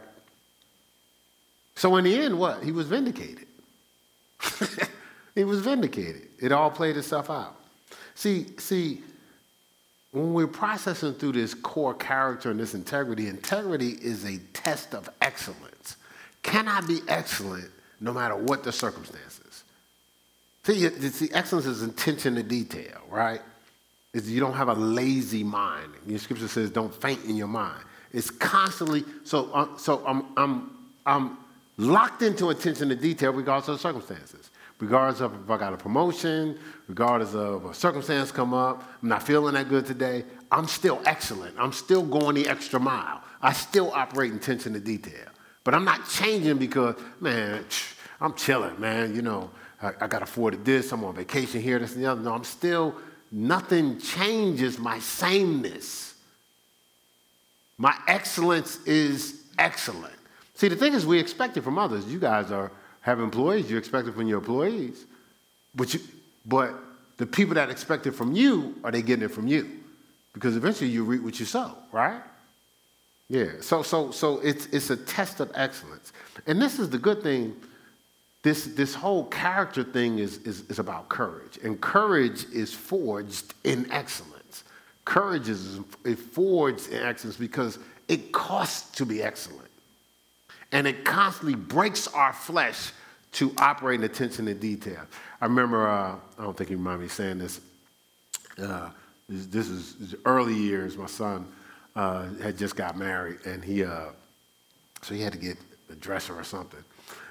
So in the end, what? He was vindicated. he was vindicated. It all played itself out. See, see, when we're processing through this core character and this integrity, integrity is a test of excellence. Can I be excellent no matter what the circumstances? See, see excellence is attention to detail, right? Is you don't have a lazy mind. Your scripture says, "Don't faint in your mind." It's constantly so. Uh, so I'm I'm I'm locked into attention to detail regardless of the circumstances regardless of if I got a promotion, regardless of a circumstance come up, I'm not feeling that good today, I'm still excellent. I'm still going the extra mile. I still operate in attention to detail. But I'm not changing because, man, I'm chilling, man. You know, I, I got afforded this, I'm on vacation here, this and the other. No, I'm still, nothing changes my sameness. My excellence is excellent. See, the thing is, we expect it from others. You guys are have employees, you expect it from your employees. But, you, but the people that expect it from you, are they getting it from you? Because eventually you reap what you sow, right? Yeah. So so so it's it's a test of excellence. And this is the good thing. This this whole character thing is, is, is about courage. And courage is forged in excellence. Courage is, forged in excellence because it costs to be excellent. And it constantly breaks our flesh to operate in attention to detail. I remember, uh, I don't think you mind me saying this, uh, this, this is early years. My son uh, had just got married, and he, uh, so he had to get a dresser or something.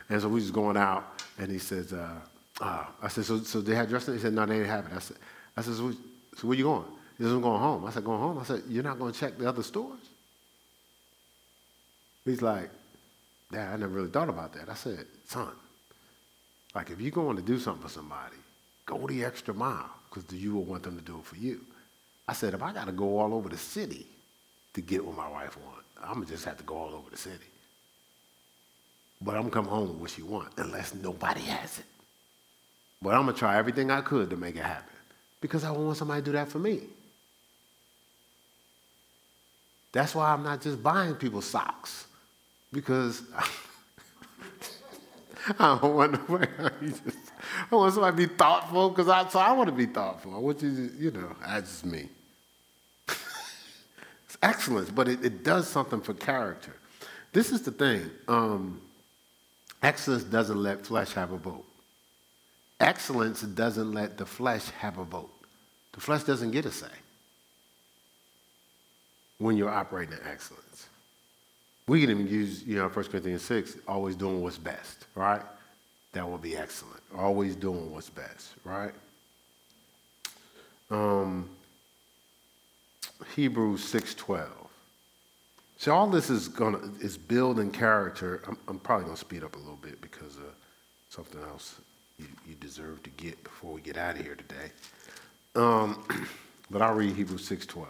And so we was going out, and he says, uh, uh, I said, so, so they had dressing? He said, no, they didn't have it. I said, I said so, so where you going? He said, I'm going home. I said, going home? I said, you're not going to check the other stores? He's like, Dad, I never really thought about that. I said, son, like if you're going to do something for somebody, go the extra mile because you will want them to do it for you. I said, if I got to go all over the city to get what my wife wants, I'm going to just have to go all over the city. But I'm to come home with what she wants unless nobody has it. But I'm to try everything I could to make it happen because I want somebody to do that for me. That's why I'm not just buying people socks because I don't want to just, I want somebody to be thoughtful because I, so I want to be thoughtful. I want you to, you know, that's just me. it's excellence, but it, it, does something for character. This is the thing. Um, excellence doesn't let flesh have a vote. Excellence doesn't let the flesh have a vote. The flesh doesn't get a say when you're operating in excellence. We can even use, you know, 1 Corinthians 6, always doing what's best, right? That will be excellent. Always doing what's best, right? Um, Hebrews 6.12. So all this is gonna is building character. I'm, I'm probably gonna speed up a little bit because of something else you, you deserve to get before we get out of here today. Um, but I'll read Hebrews 6.12.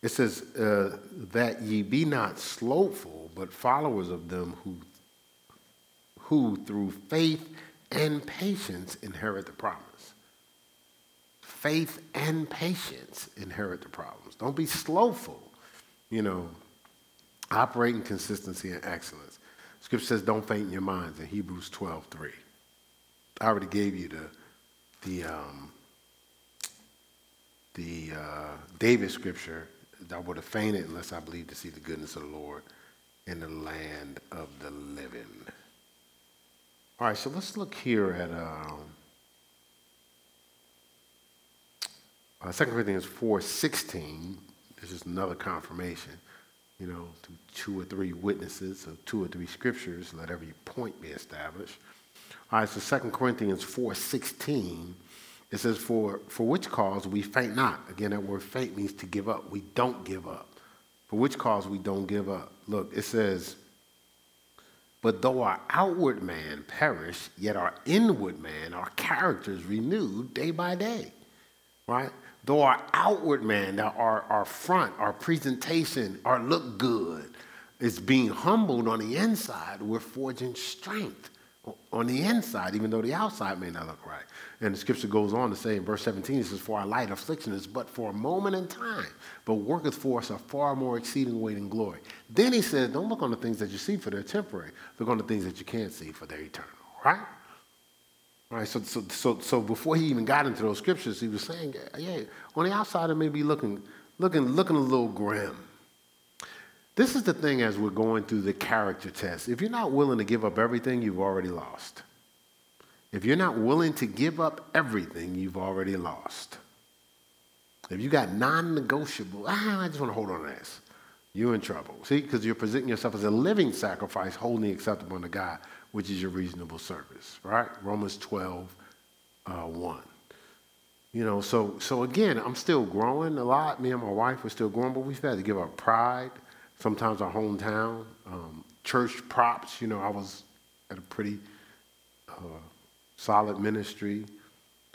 It says, uh, that ye be not slothful, but followers of them who, who through faith and patience inherit the promise. Faith and patience inherit the problems. Don't be slothful. You know, operate in consistency and excellence. Scripture says, don't faint in your minds in Hebrews 12, 3. I already gave you the, the, um, the uh, David scripture I would have fainted unless I believed to see the goodness of the Lord in the land of the living. All right, so let's look here at um, uh, 2 Corinthians 4.16. This is another confirmation. You know, to two or three witnesses or two or three scriptures, let every point be established. All right, so 2 Corinthians 4.16 it says, for, for which cause we faint not. Again, that word faint means to give up. We don't give up. For which cause we don't give up. Look, it says, but though our outward man perish, yet our inward man, our character is renewed day by day. Right? Though our outward man, our, our front, our presentation, our look good, is being humbled on the inside, we're forging strength on the inside, even though the outside may not look right. And the scripture goes on to say in verse 17, it says, For our light affliction is but for a moment in time, but worketh for us a far more exceeding weight in glory. Then he says, Don't look on the things that you see, for they're temporary. Look on the things that you can't see, for they're eternal. Right? Right, so, so, so, so before he even got into those scriptures, he was saying, yeah, on the outside it may be looking, looking, looking a little grim. This is the thing as we're going through the character test. If you're not willing to give up everything, you've already lost. If you're not willing to give up everything, you've already lost. If you got non negotiable, ah, I just want to hold on to this, you're in trouble. See, because you're presenting yourself as a living sacrifice, wholly acceptable unto God, which is your reasonable service, right? Romans 12, uh, 1. You know, so, so again, I'm still growing a lot. Me and my wife are still growing, but we've had to give up pride, sometimes our hometown, um, church props. You know, I was at a pretty uh, solid ministry.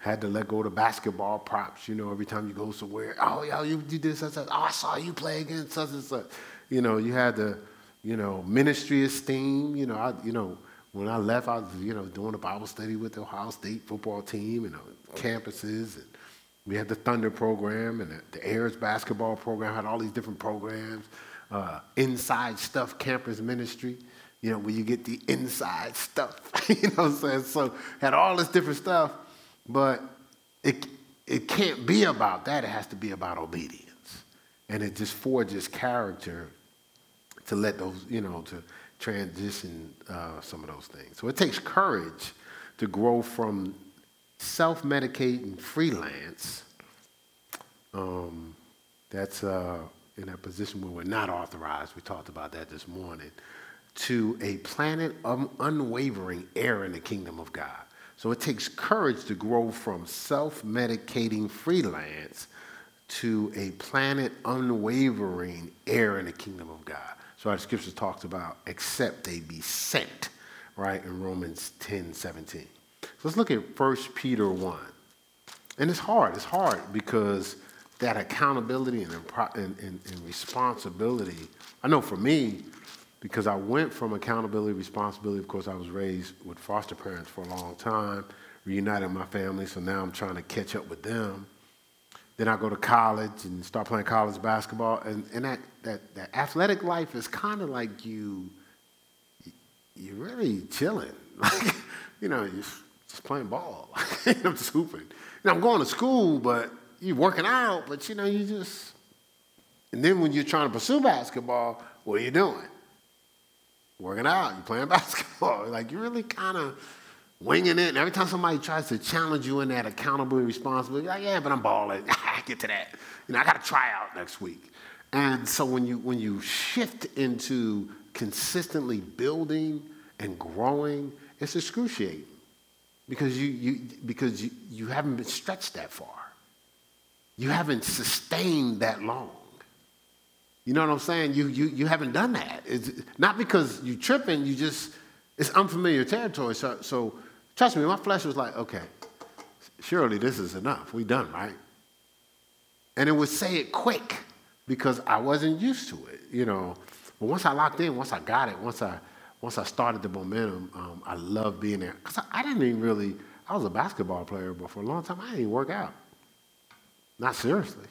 Had to let go of the basketball props, you know, every time you go somewhere. Oh, yeah, you did such, such. Oh, I saw you play against such and such. You know, you had the, you know, ministry esteem. You know, I, you know, when I left, I was, you know, doing a Bible study with the Ohio State football team and uh, campuses. And we had the Thunder program and the, the basketball program, had all these different programs. Uh, inside stuff campus ministry you know, where you get the inside stuff. you know what I'm saying? So had all this different stuff, but it it can't be about that. It has to be about obedience. And it just forges character to let those, you know, to transition uh, some of those things. So it takes courage to grow from self-medicating freelance. Um, that's uh, in a position where we're not authorized. We talked about that this morning to a planet of unwavering heir in the kingdom of God. So it takes courage to grow from self medicating freelance to a planet unwavering heir in the kingdom of God. So our scripture talks about except they be sent, right, in Romans 10 17. So let's look at 1 Peter 1. And it's hard. It's hard because that accountability and, and, and, and responsibility, I know for me, because I went from accountability, responsibility. Of course, I was raised with foster parents for a long time, reunited my family, so now I'm trying to catch up with them. Then I go to college and start playing college basketball, and, and that, that, that athletic life is kind of like you, you're really chilling. Like, you know, you're just playing ball. I'm just hooping. I'm going to school, but you're working out, but you know, you just, and then when you're trying to pursue basketball, what are you doing? Working out, you're playing basketball. Like you're really kind of winging it. And every time somebody tries to challenge you in that accountability, responsibility, you're like, yeah, but I'm balling. Get to that. You know, I got to try out next week. And so when you when you shift into consistently building and growing, it's excruciating because you, you because you, you haven't been stretched that far. You haven't sustained that long. You know what I'm saying? You, you, you haven't done that. It's not because you tripping, you just, it's unfamiliar territory. So, so trust me, my flesh was like, okay, surely this is enough. We done, right? And it would say it quick because I wasn't used to it, you know. But once I locked in, once I got it, once I, once I started the momentum, um, I loved being there. Because I, I didn't even really, I was a basketball player, but for a long time, I didn't work out. Not seriously.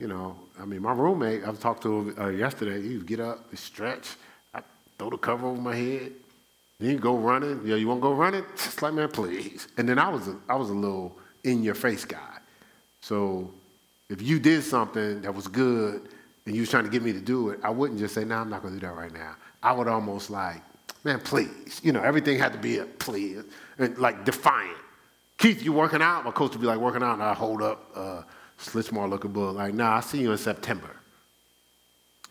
You know, I mean, my roommate, I talking to him uh, yesterday. He would get up, he'd stretch, I throw the cover over my head. Then go running. Yeah, you want to go running? Just like, man, please. And then I was a, I was a little in your face guy. So if you did something that was good and you was trying to get me to do it, I wouldn't just say, no, I'm not going to do that right now. I would almost like, man, please. You know, everything had to be a please, and like defiant. Keith, you working out? My coach would be like, working out, and I hold up. Uh, Slitchmore looking book. Like, nah, I'll see you in September.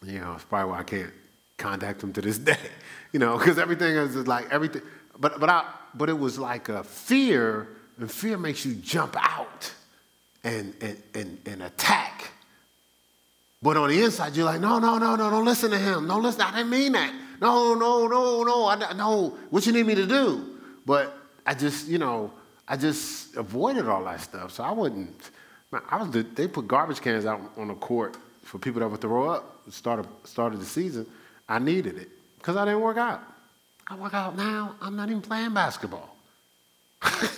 You know, it's probably why I can't contact him to this day. You know, because everything is like everything. But but I but it was like a fear, and fear makes you jump out and and and, and attack. But on the inside, you're like, no, no, no, no, don't listen to him. Don't listen. I didn't mean that. No, no, no, no. I no. What you need me to do? But I just, you know, I just avoided all that stuff. So I wouldn't. I was the, they put garbage cans out on the court for people that would throw up. Start of, start of the season, I needed it because I didn't work out. I work out now, I'm not even playing basketball. you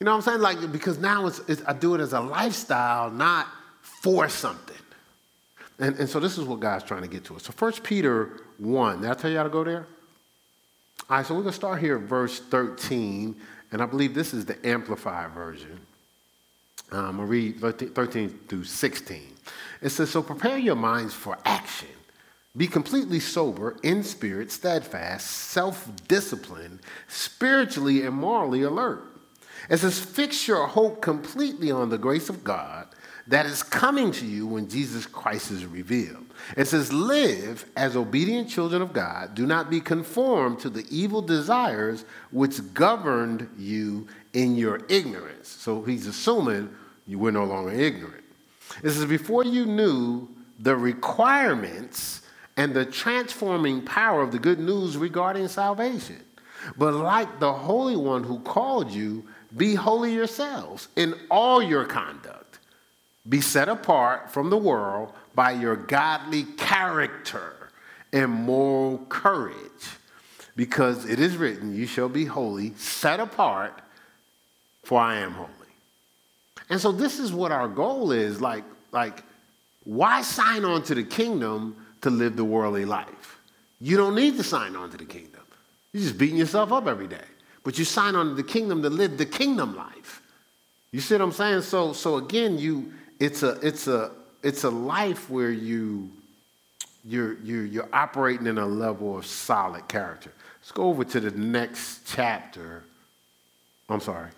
know what I'm saying? Like, because now it's, it's, I do it as a lifestyle, not for something. And, and so this is what God's trying to get to us. So 1 Peter 1, did I tell you how to go there? All right, so we're going to start here at verse 13, and I believe this is the Amplified version. Um, I'm going to read 13 through 16. It says, So prepare your minds for action. Be completely sober, in spirit, steadfast, self disciplined, spiritually and morally alert. It says, Fix your hope completely on the grace of God that is coming to you when Jesus Christ is revealed. It says, Live as obedient children of God. Do not be conformed to the evil desires which governed you in your ignorance. So he's assuming you were no longer ignorant. It says, Before you knew the requirements and the transforming power of the good news regarding salvation. But like the Holy One who called you, be holy yourselves in all your conduct. Be set apart from the world by your godly character and moral courage. Because it is written, You shall be holy, set apart, for I am holy. And so this is what our goal is like, like why sign on to the kingdom to live the worldly life? You don't need to sign on to the kingdom. You're just beating yourself up every day. But you sign on to the kingdom to live the kingdom life. You see what I'm saying? So, so again, you it's a it's a it's a life where you you're, you're, you're operating in a level of solid character. Let's go over to the next chapter. I'm sorry,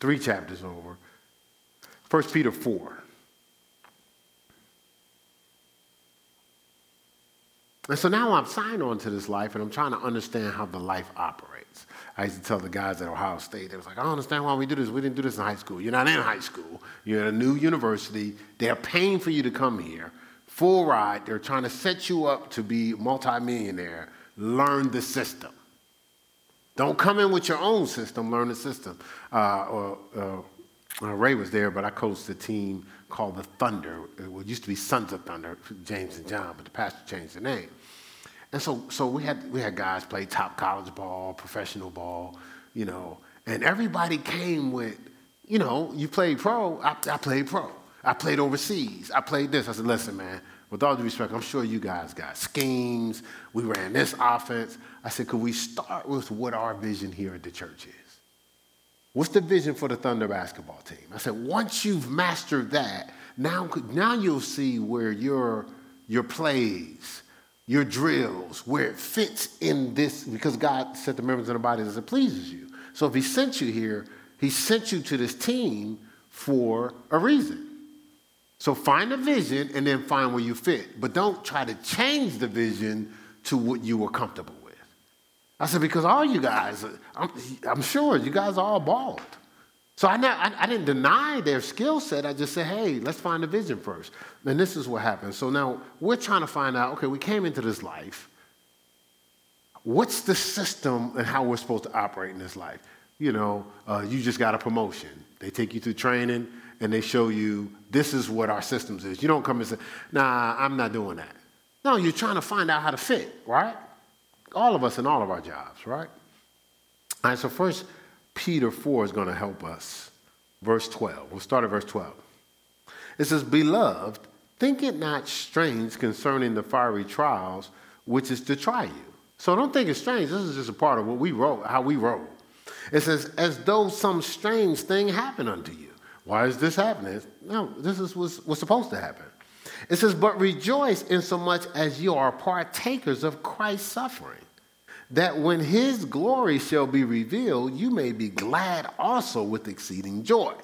three chapters over. 1 Peter 4. And so now I'm signed on to this life and I'm trying to understand how the life operates. I used to tell the guys at Ohio State, they was like, I don't understand why we do this. We didn't do this in high school. You're not in high school. You're at a new university. They're paying for you to come here. Full ride. They're trying to set you up to be multimillionaire. Learn the system. Don't come in with your own system. Learn the system. Uh, or, uh, uh, Ray was there, but I coached a team called the Thunder. It used to be Sons of Thunder, James and John, but the pastor changed the name. And so, so we had we had guys play top college ball, professional ball, you know, and everybody came with, you know, you played pro. I, I played pro. I played overseas. I played this. I said, listen, man. With all due respect, I'm sure you guys got schemes. We ran this offense. I said, could we start with what our vision here at the church is? What's the vision for the Thunder basketball team? I said, once you've mastered that, now, now you'll see where your, your plays, your drills, where it fits in this, because God set the members of the body as it pleases you. So if He sent you here, He sent you to this team for a reason. So find a vision and then find where you fit. But don't try to change the vision to what you were comfortable I said, because all you guys, I'm, I'm sure you guys are all bald. So I, I, I didn't deny their skill set. I just said, hey, let's find a vision first. And this is what happened. So now we're trying to find out okay, we came into this life. What's the system and how we're supposed to operate in this life? You know, uh, you just got a promotion. They take you through training and they show you this is what our systems is. You don't come and say, nah, I'm not doing that. No, you're trying to find out how to fit, right? All of us in all of our jobs, right? All right, so first Peter 4 is going to help us. Verse 12. We'll start at verse 12. It says, Beloved, think it not strange concerning the fiery trials which is to try you. So don't think it's strange. This is just a part of what we wrote, how we roll. It says, as though some strange thing happened unto you. Why is this happening? No, this is what's, what's supposed to happen. It says, But rejoice in so much as you are partakers of Christ's suffering, that when his glory shall be revealed, you may be glad also with exceeding joy.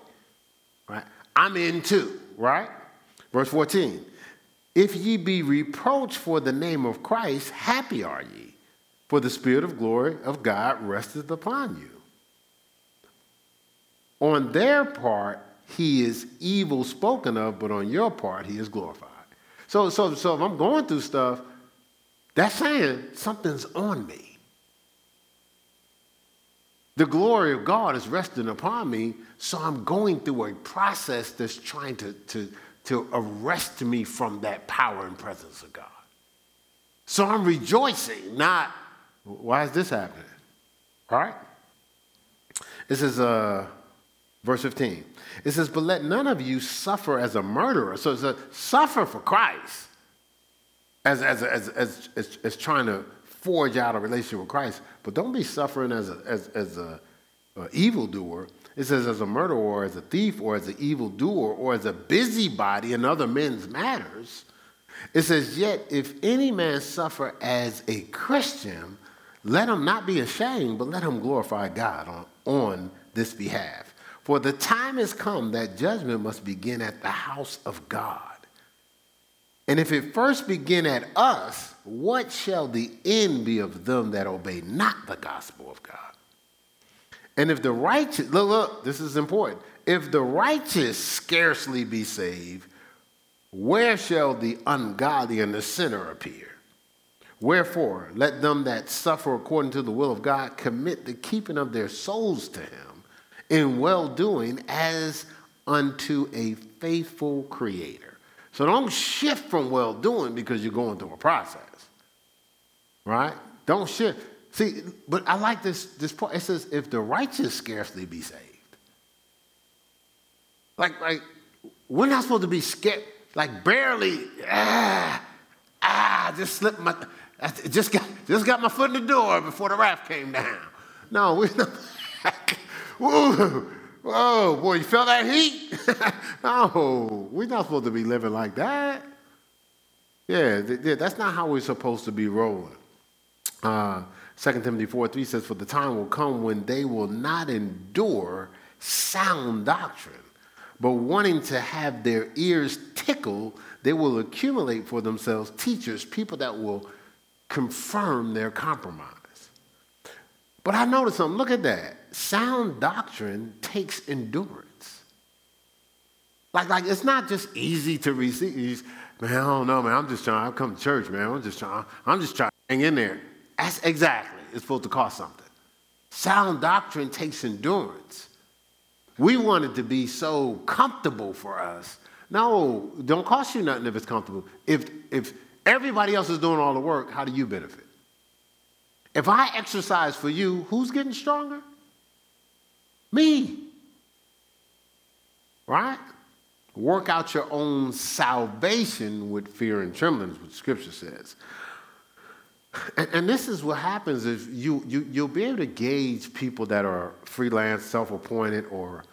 Right? I'm in too, right? Verse 14. If ye be reproached for the name of Christ, happy are ye, for the Spirit of glory of God resteth upon you. On their part, he is evil spoken of, but on your part, he is glorified. So, so, so if I'm going through stuff, that's saying something's on me. The glory of God is resting upon me, so I'm going through a process that's trying to, to, to arrest me from that power and presence of God. So I'm rejoicing, not Why is this happening? All right? This is uh, verse 15. It says, But let none of you suffer as a murderer. So it's a suffer for Christ as, as, as, as, as, as trying to forge out a relationship with Christ. But don't be suffering as a, as, as a, a evildoer. It says, as a murderer, or as a thief, or as an evildoer, or as a busybody in other men's matters. It says, Yet if any man suffer as a Christian, let him not be ashamed, but let him glorify God on, on this behalf. For the time has come that judgment must begin at the house of God. And if it first begin at us, what shall the end be of them that obey not the gospel of God? And if the righteous, look, look, this is important. If the righteous scarcely be saved, where shall the ungodly and the sinner appear? Wherefore, let them that suffer according to the will of God commit the keeping of their souls to Him in well doing as unto a faithful Creator. So don't shift from well doing because you're going through a process, right? Don't shift. See, but I like this, this part. It says, if the righteous scarcely be saved. Like, like, we're not supposed to be scared, like barely, ah, ah, just slipped my, just got, just got my foot in the door before the raft came down. No, we're not. whoa, whoa, boy, you felt that heat? no, we're not supposed to be living like that. Yeah, that's not how we're supposed to be rolling. Uh, 2 Timothy 4 3 says, For the time will come when they will not endure sound doctrine, but wanting to have their ears tickled, they will accumulate for themselves teachers, people that will confirm their compromise. But I noticed something. Look at that. Sound doctrine takes endurance. Like, like it's not just easy to receive. Man, I don't know, man. I'm just trying. I come to church, man. I'm just trying. I'm just trying to hang in there. That's exactly. It's supposed to cost something. Sound doctrine takes endurance. We want it to be so comfortable for us. No, don't cost you nothing if it's comfortable. If if everybody else is doing all the work, how do you benefit? If I exercise for you, who's getting stronger? Me. Right? Work out your own salvation with fear and trembling, is what Scripture says. And, and, this is what happens is you, you, you'll be able to gauge people that are freelance, self-appointed, or,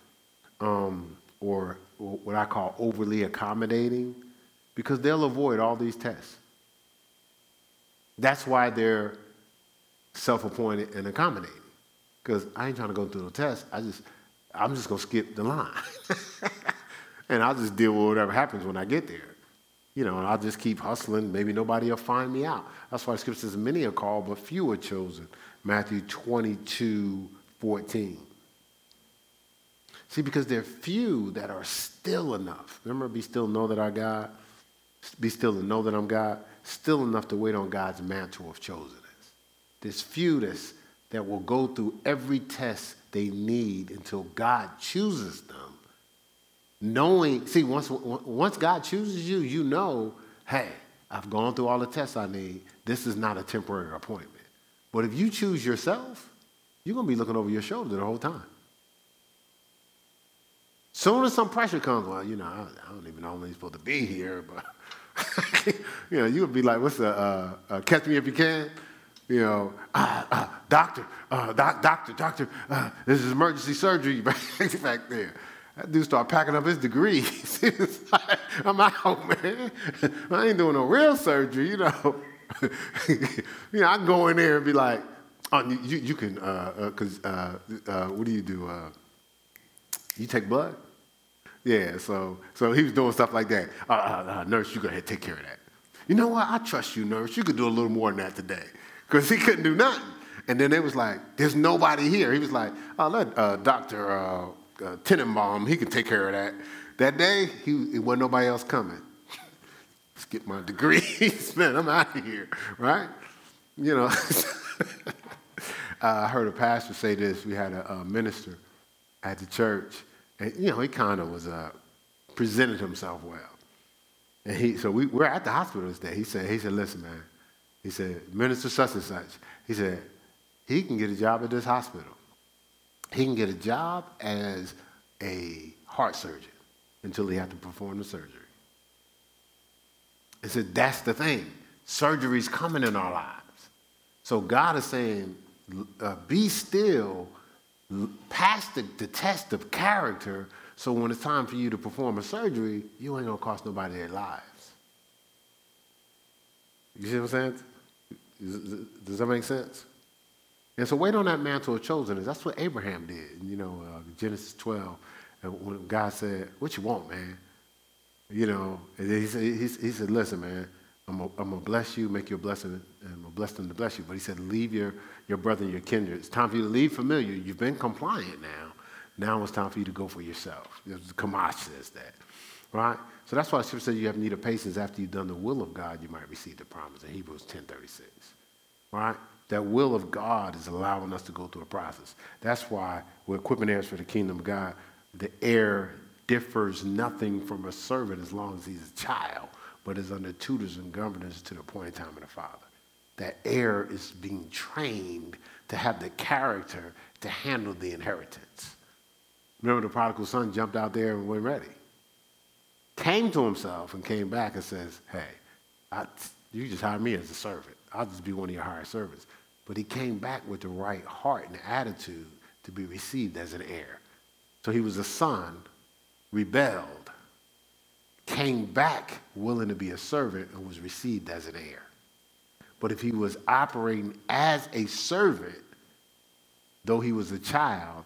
um, or what I call overly accommodating, because they'll avoid all these tests. That's why they're self-appointed and accommodating, because I ain't trying to go through no test. I just, I'm just gonna skip the line, and I'll just deal with whatever happens when I get there. You know, and I'll just keep hustling. Maybe nobody will find me out. That's why scripture says, many are called, but few are chosen. Matthew 22, 14. See, because there are few that are still enough. Remember, be still, know that I'm God. Be still and know that I'm God. Still enough to wait on God's mantle of chosenness. There's few that's, that will go through every test they need until God chooses them knowing, see, once, once God chooses you, you know, hey, I've gone through all the tests I need. This is not a temporary appointment. But if you choose yourself, you're going to be looking over your shoulder the whole time. Soon as some pressure comes, well, you know, I, I don't even know I'm supposed to be here, but, you know, you would be like, what's the, uh, uh, catch me if you can? You know, uh, uh doctor, uh, doc, doctor, doctor, uh, this is emergency surgery back there. That dude started packing up his degrees. I'm out, man. I ain't doing no real surgery, you know. you know, I go in there and be like, oh, you, you can, because uh, uh, uh, what do you do? You take blood? Yeah, so so he was doing stuff like that. Nurse, you go ahead take care of that. You know what? I trust you, nurse. You could do a little more than that today. Because he couldn't do nothing. And then it was like, there's nobody here. He was like, oh, let Dr uh, Tenenbaum, he can take care of that. That day, he, it wasn't nobody else coming. Let's get my degrees, man, I'm out of here, right? You know, uh, I heard a pastor say this. We had a, a minister at the church, and, you know, he kind of was, uh, presented himself well. And he, so we, we're at the hospital this day. He said, he said, listen, man, He said, Minister such and such. He said, he can get a job at this hospital. He can get a job as a heart surgeon until he has to perform the surgery. He said, that's the thing. Surgery's coming in our lives. So God is saying, uh, be still, pass the, the test of character, so when it's time for you to perform a surgery, you ain't gonna cost nobody their lives. You see what I'm saying? Does that make sense? And so wait on that mantle of chosen. That's what Abraham did. You know, uh, Genesis 12, And when God said, what you want, man? You know, he said, he, he said listen, man, I'm going to bless you, make you a blessing, and I'm going to bless them to bless you. But he said, leave your, your brother and your kindred. It's time for you to leave familiar. You've been compliant now. Now it's time for you to go for yourself. Kamash says that, right? So that's why the scripture says you have need of patience after you've done the will of God, you might receive the promise in Hebrews 10.36, right? That will of God is allowing us to go through a process. That's why we're equipping heirs for the kingdom of God. The heir differs nothing from a servant as long as he's a child, but is under tutors and governors to the appointed time of the Father. That heir is being trained to have the character to handle the inheritance. Remember, the prodigal son jumped out there and wasn't ready. Came to himself and came back and says, Hey, I, you just hired me as a servant. I'll just be one of your hired servants. But he came back with the right heart and attitude to be received as an heir. So he was a son, rebelled, came back willing to be a servant, and was received as an heir. But if he was operating as a servant, though he was a child,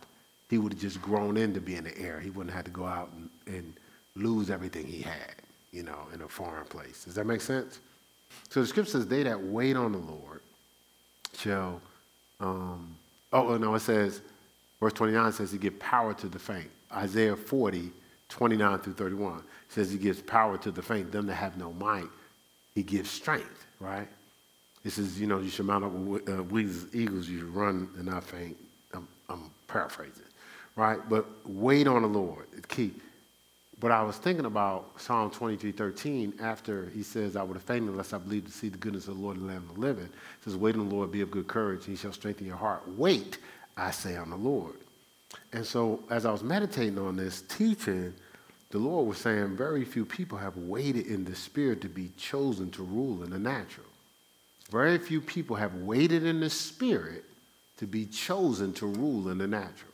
he would have just grown into being an heir. He wouldn't have to go out and, and lose everything he had, you know, in a foreign place. Does that make sense? So the scripture says, They that wait on the Lord shall, um, oh, no, it says, verse 29 says, He give power to the faint. Isaiah 40, 29 through 31 says, He gives power to the faint, them that have no might. He gives strength, right? It says, you know, you should mount up with uh, wings as eagles, you should run and not faint. I'm, I'm paraphrasing, right? But wait on the Lord, key. But I was thinking about Psalm 23, 13, after he says, I would have fainted unless I believed to see the goodness of the Lord in the land of the living. It says, Wait on the Lord, be of good courage, he shall strengthen your heart. Wait, I say on the Lord. And so as I was meditating on this teaching, the Lord was saying very few people have waited in the spirit to be chosen to rule in the natural. Very few people have waited in the spirit to be chosen to rule in the natural.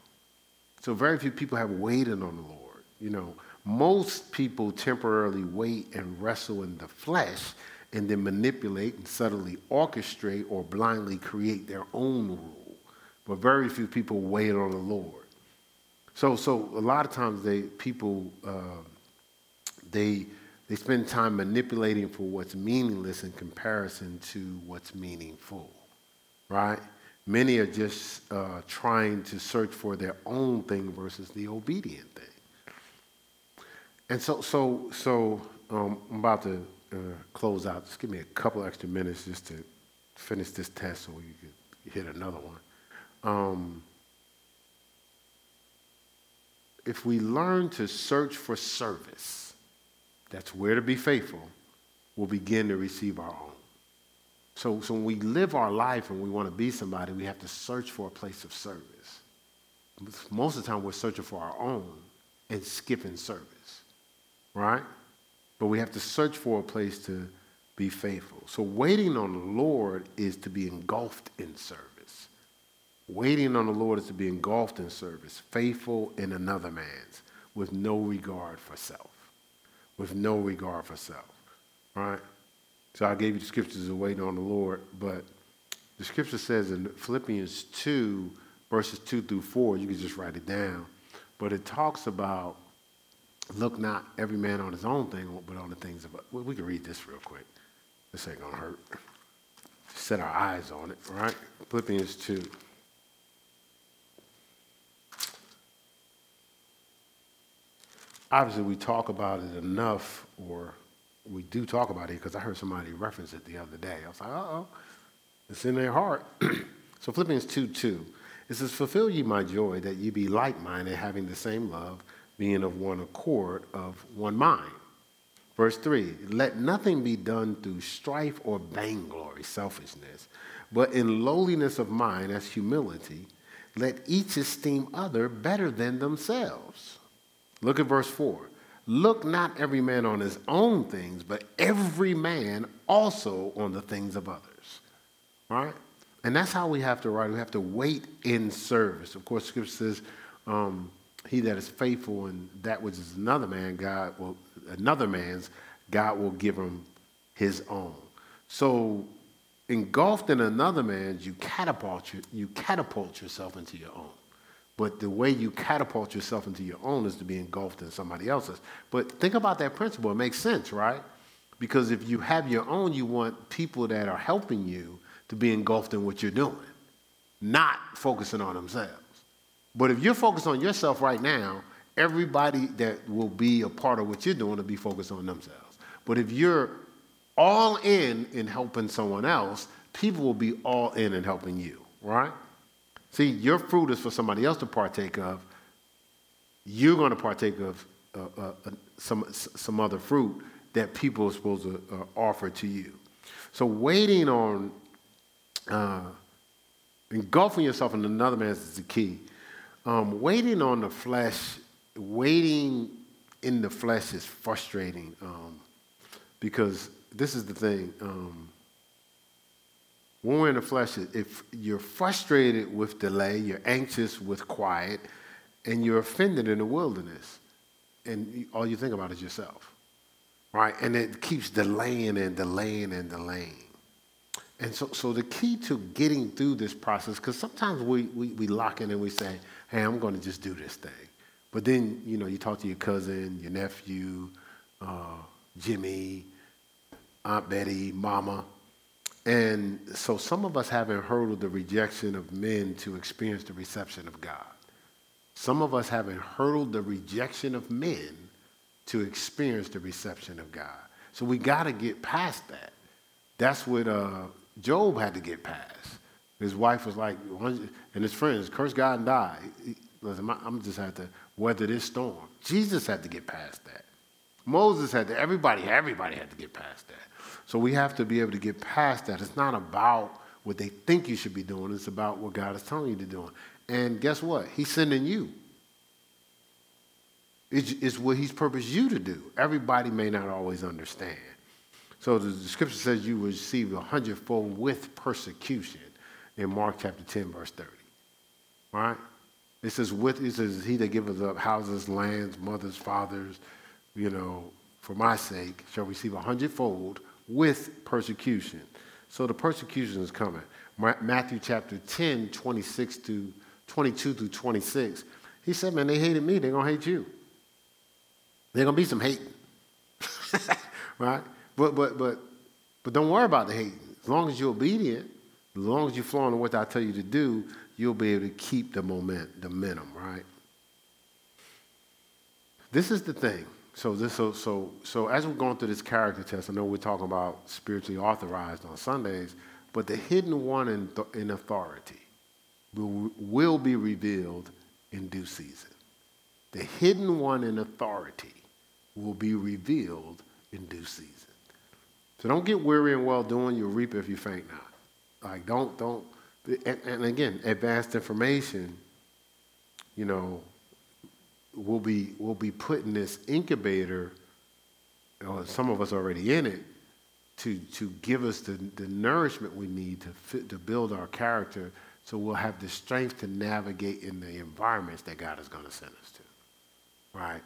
So very few people have waited on the Lord. You know, most people temporarily wait and wrestle in the flesh and then manipulate and subtly orchestrate or blindly create their own rule. But very few people wait on the Lord. So, so a lot of times they people uh, they they spend time manipulating for what's meaningless in comparison to what's meaningful, right? Many are just uh, trying to search for their own thing versus the obedient thing. And so, so, so um, I'm about to uh, close out. Just give me a couple extra minutes just to finish this test so you could hit another one. Um, if we learn to search for service, that's where to be faithful, we'll begin to receive our own. So, so when we live our life and we want to be somebody, we have to search for a place of service. Most of the time, we're searching for our own and skipping service right? But we have to search for a place to be faithful. So waiting on the Lord is to be engulfed in service. Waiting on the Lord is to be engulfed in service, faithful in another man's, with no regard for self. With no regard for self. Right? So I gave you the scriptures of waiting on the Lord, but the scripture says in Philippians 2, verses 2 through 4, you can just write it down, but it talks about Look not every man on his own thing, but on the things of. Well, we can read this real quick. This ain't gonna hurt. Set our eyes on it, right? Philippians 2. Obviously, we talk about it enough, or we do talk about it because I heard somebody reference it the other day. I was like, uh oh, it's in their heart. so, Philippians 2 2. It says, Fulfill ye my joy that ye be like minded, having the same love being of one accord, of one mind. Verse 3 Let nothing be done through strife or vainglory, selfishness, but in lowliness of mind, as humility, let each esteem other better than themselves. Look at verse 4. Look not every man on his own things, but every man also on the things of others. All right? And that's how we have to write. We have to wait in service. Of course, Scripture says, um, "He that is faithful in that which is another man, God will another man's, God will give him his own." So, engulfed in another man's, you catapult you, you catapult yourself into your own. But the way you catapult yourself into your own is to be engulfed in somebody else's. But think about that principle. It makes sense, right? Because if you have your own, you want people that are helping you to be engulfed in what you're doing, not focusing on themselves. But if you're focused on yourself right now, everybody that will be a part of what you're doing will be focused on themselves. But if you're all in in helping someone else, people will be all in in helping you, right? See, your fruit is for somebody else to partake of. You're going to partake of uh, uh, uh some, some other fruit that people are supposed to uh, offer to you. So, waiting on, uh, engulfing yourself in another man's is the key. Um, waiting on the flesh, waiting in the flesh is frustrating um, because this is the thing. Um, when we're in the flesh, if you're frustrated with delay, you're anxious with quiet, and you're offended in the wilderness, and all you think about is yourself, right? And it keeps delaying and delaying and delaying. And so, so the key to getting through this process, because sometimes we, we, we lock in and we say, hey, I'm going to just do this thing. But then, you know, you talk to your cousin, your nephew, uh, Jimmy, Aunt Betty, Mama, and so some of us haven't hurdled the rejection of men to experience the reception of God. Some of us haven't hurdled the rejection of men to experience the reception of God. So we got to get past that. That's what uh, Job had to get past. His wife was like, and his friends, curse God and die. Listen, I'm just had to weather this storm. Jesus had to get past that. Moses had to, everybody, everybody had to get past that. So we have to be able to get past that. It's not about what they think you should be doing, it's about what God is telling you to do. And guess what? He's sending you. It's, it's what He's purposed you to do. Everybody may not always understand. So the scripture says you will receive a hundredfold with persecution in Mark chapter 10, verse 30. Right? It says, with, it says, he that giveth up houses, lands, mothers, fathers, you know, for my sake, shall receive a hundredfold with persecution. So the persecution is coming. Matthew chapter 10, 26 to 22 through 26. He said, man, they hated me, they're going to hate you. There's going to be some hating. right? But, but, but, but don't worry about the hating. As long as you're obedient, as long as you're flowing in what I tell you to do, you'll be able to keep the moment, the momentum, right? This is the thing. So this so so so as we're going through this character test, I know we're talking about spiritually authorized on Sundays, but the hidden one in, in authority will, will be revealed in due season. The hidden one in authority will be revealed in due season. So don't get weary and well doing. You'll reap if you faint not. Like don't don't. And, and again, advanced information. You know, will be will be put in this incubator, or some of us already in it, to to give us the, the nourishment we need to fit, to build our character, so we'll have the strength to navigate in the environments that God is going to send us to. Right?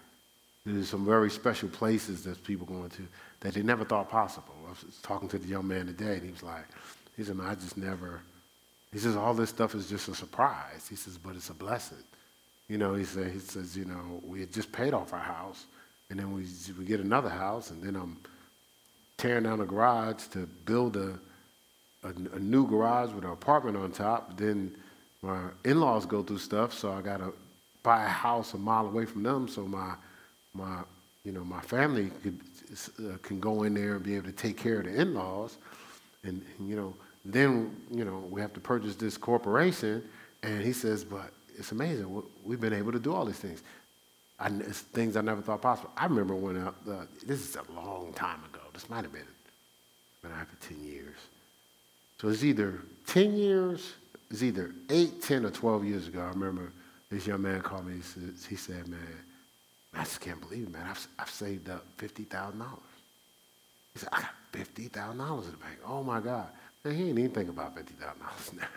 There's some very special places that people going to that they never thought possible. I was talking to the young man today, and he was like, he said, I just never. He says all this stuff is just a surprise. He says, but it's a blessing. You know, he said, he says, you know, we had just paid off our house, and then we we get another house, and then I'm tearing down a garage to build a a, a new garage with an apartment on top. Then my in-laws go through stuff, so I got to buy a house a mile away from them, so my my you know my family could, uh, can go in there and be able to take care of the in-laws, and, and you know then you know we have to purchase this corporation, and he says, but it's amazing. We've been able to do all these things. I, it's things I never thought possible. I remember when, I, uh, this is a long time ago. This might have been, been after 10 years. So it's either 10 years, it's either 8, 10, or 12 years ago. I remember this young man called me. He said, he said man, I just can't believe it, man. I've, I've saved up $50,000. He said, I got $50,000 in the bank. Oh, my God. He ain't even think about $50,000 now.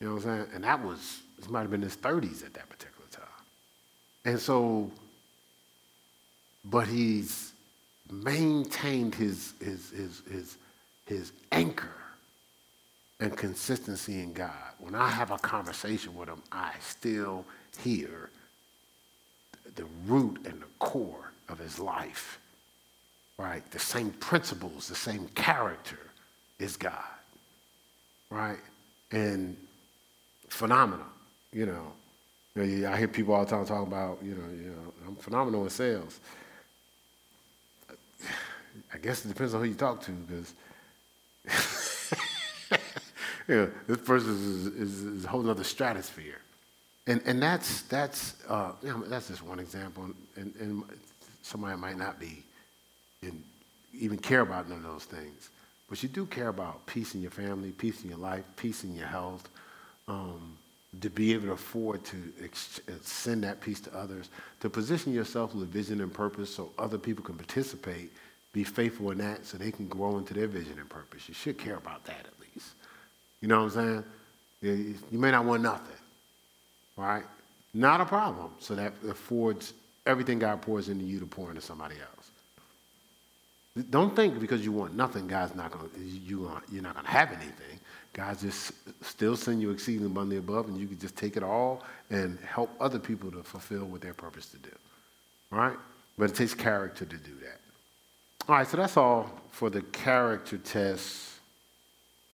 You know what I'm saying? And that was, this might have been his 30s at that particular time. And so, but he's maintained his, his, his, his, his anchor and consistency in God. When I have a conversation with him, I still hear the root and the core of his life, right? The same principles, the same character is God, right? And phenomenal, you know. You know, I hear people all the time talking about, you know, you know, I'm phenomenal in sales. I guess it depends on who you talk to, because you know, this person is, is, is, a whole other stratosphere. And, and that's, that's, uh, you know, that's just one example. And, and somebody might not be, in, even care about none of those things. But you do care about peace in your family, peace in your life, peace in your health, um, to be able to afford to ex- send that peace to others, to position yourself with vision and purpose so other people can participate, be faithful in that so they can grow into their vision and purpose. You should care about that at least. You know what I'm saying? You may not want nothing, right? Not a problem. So that affords everything God pours into you to pour into somebody else. Don't think because you want nothing, God's not going you, you're not to have anything. God just still send you exceeding abundantly above, and you can just take it all and help other people to fulfill what their purpose to do. All right? But it takes character to do that. All right, so that's all for the character test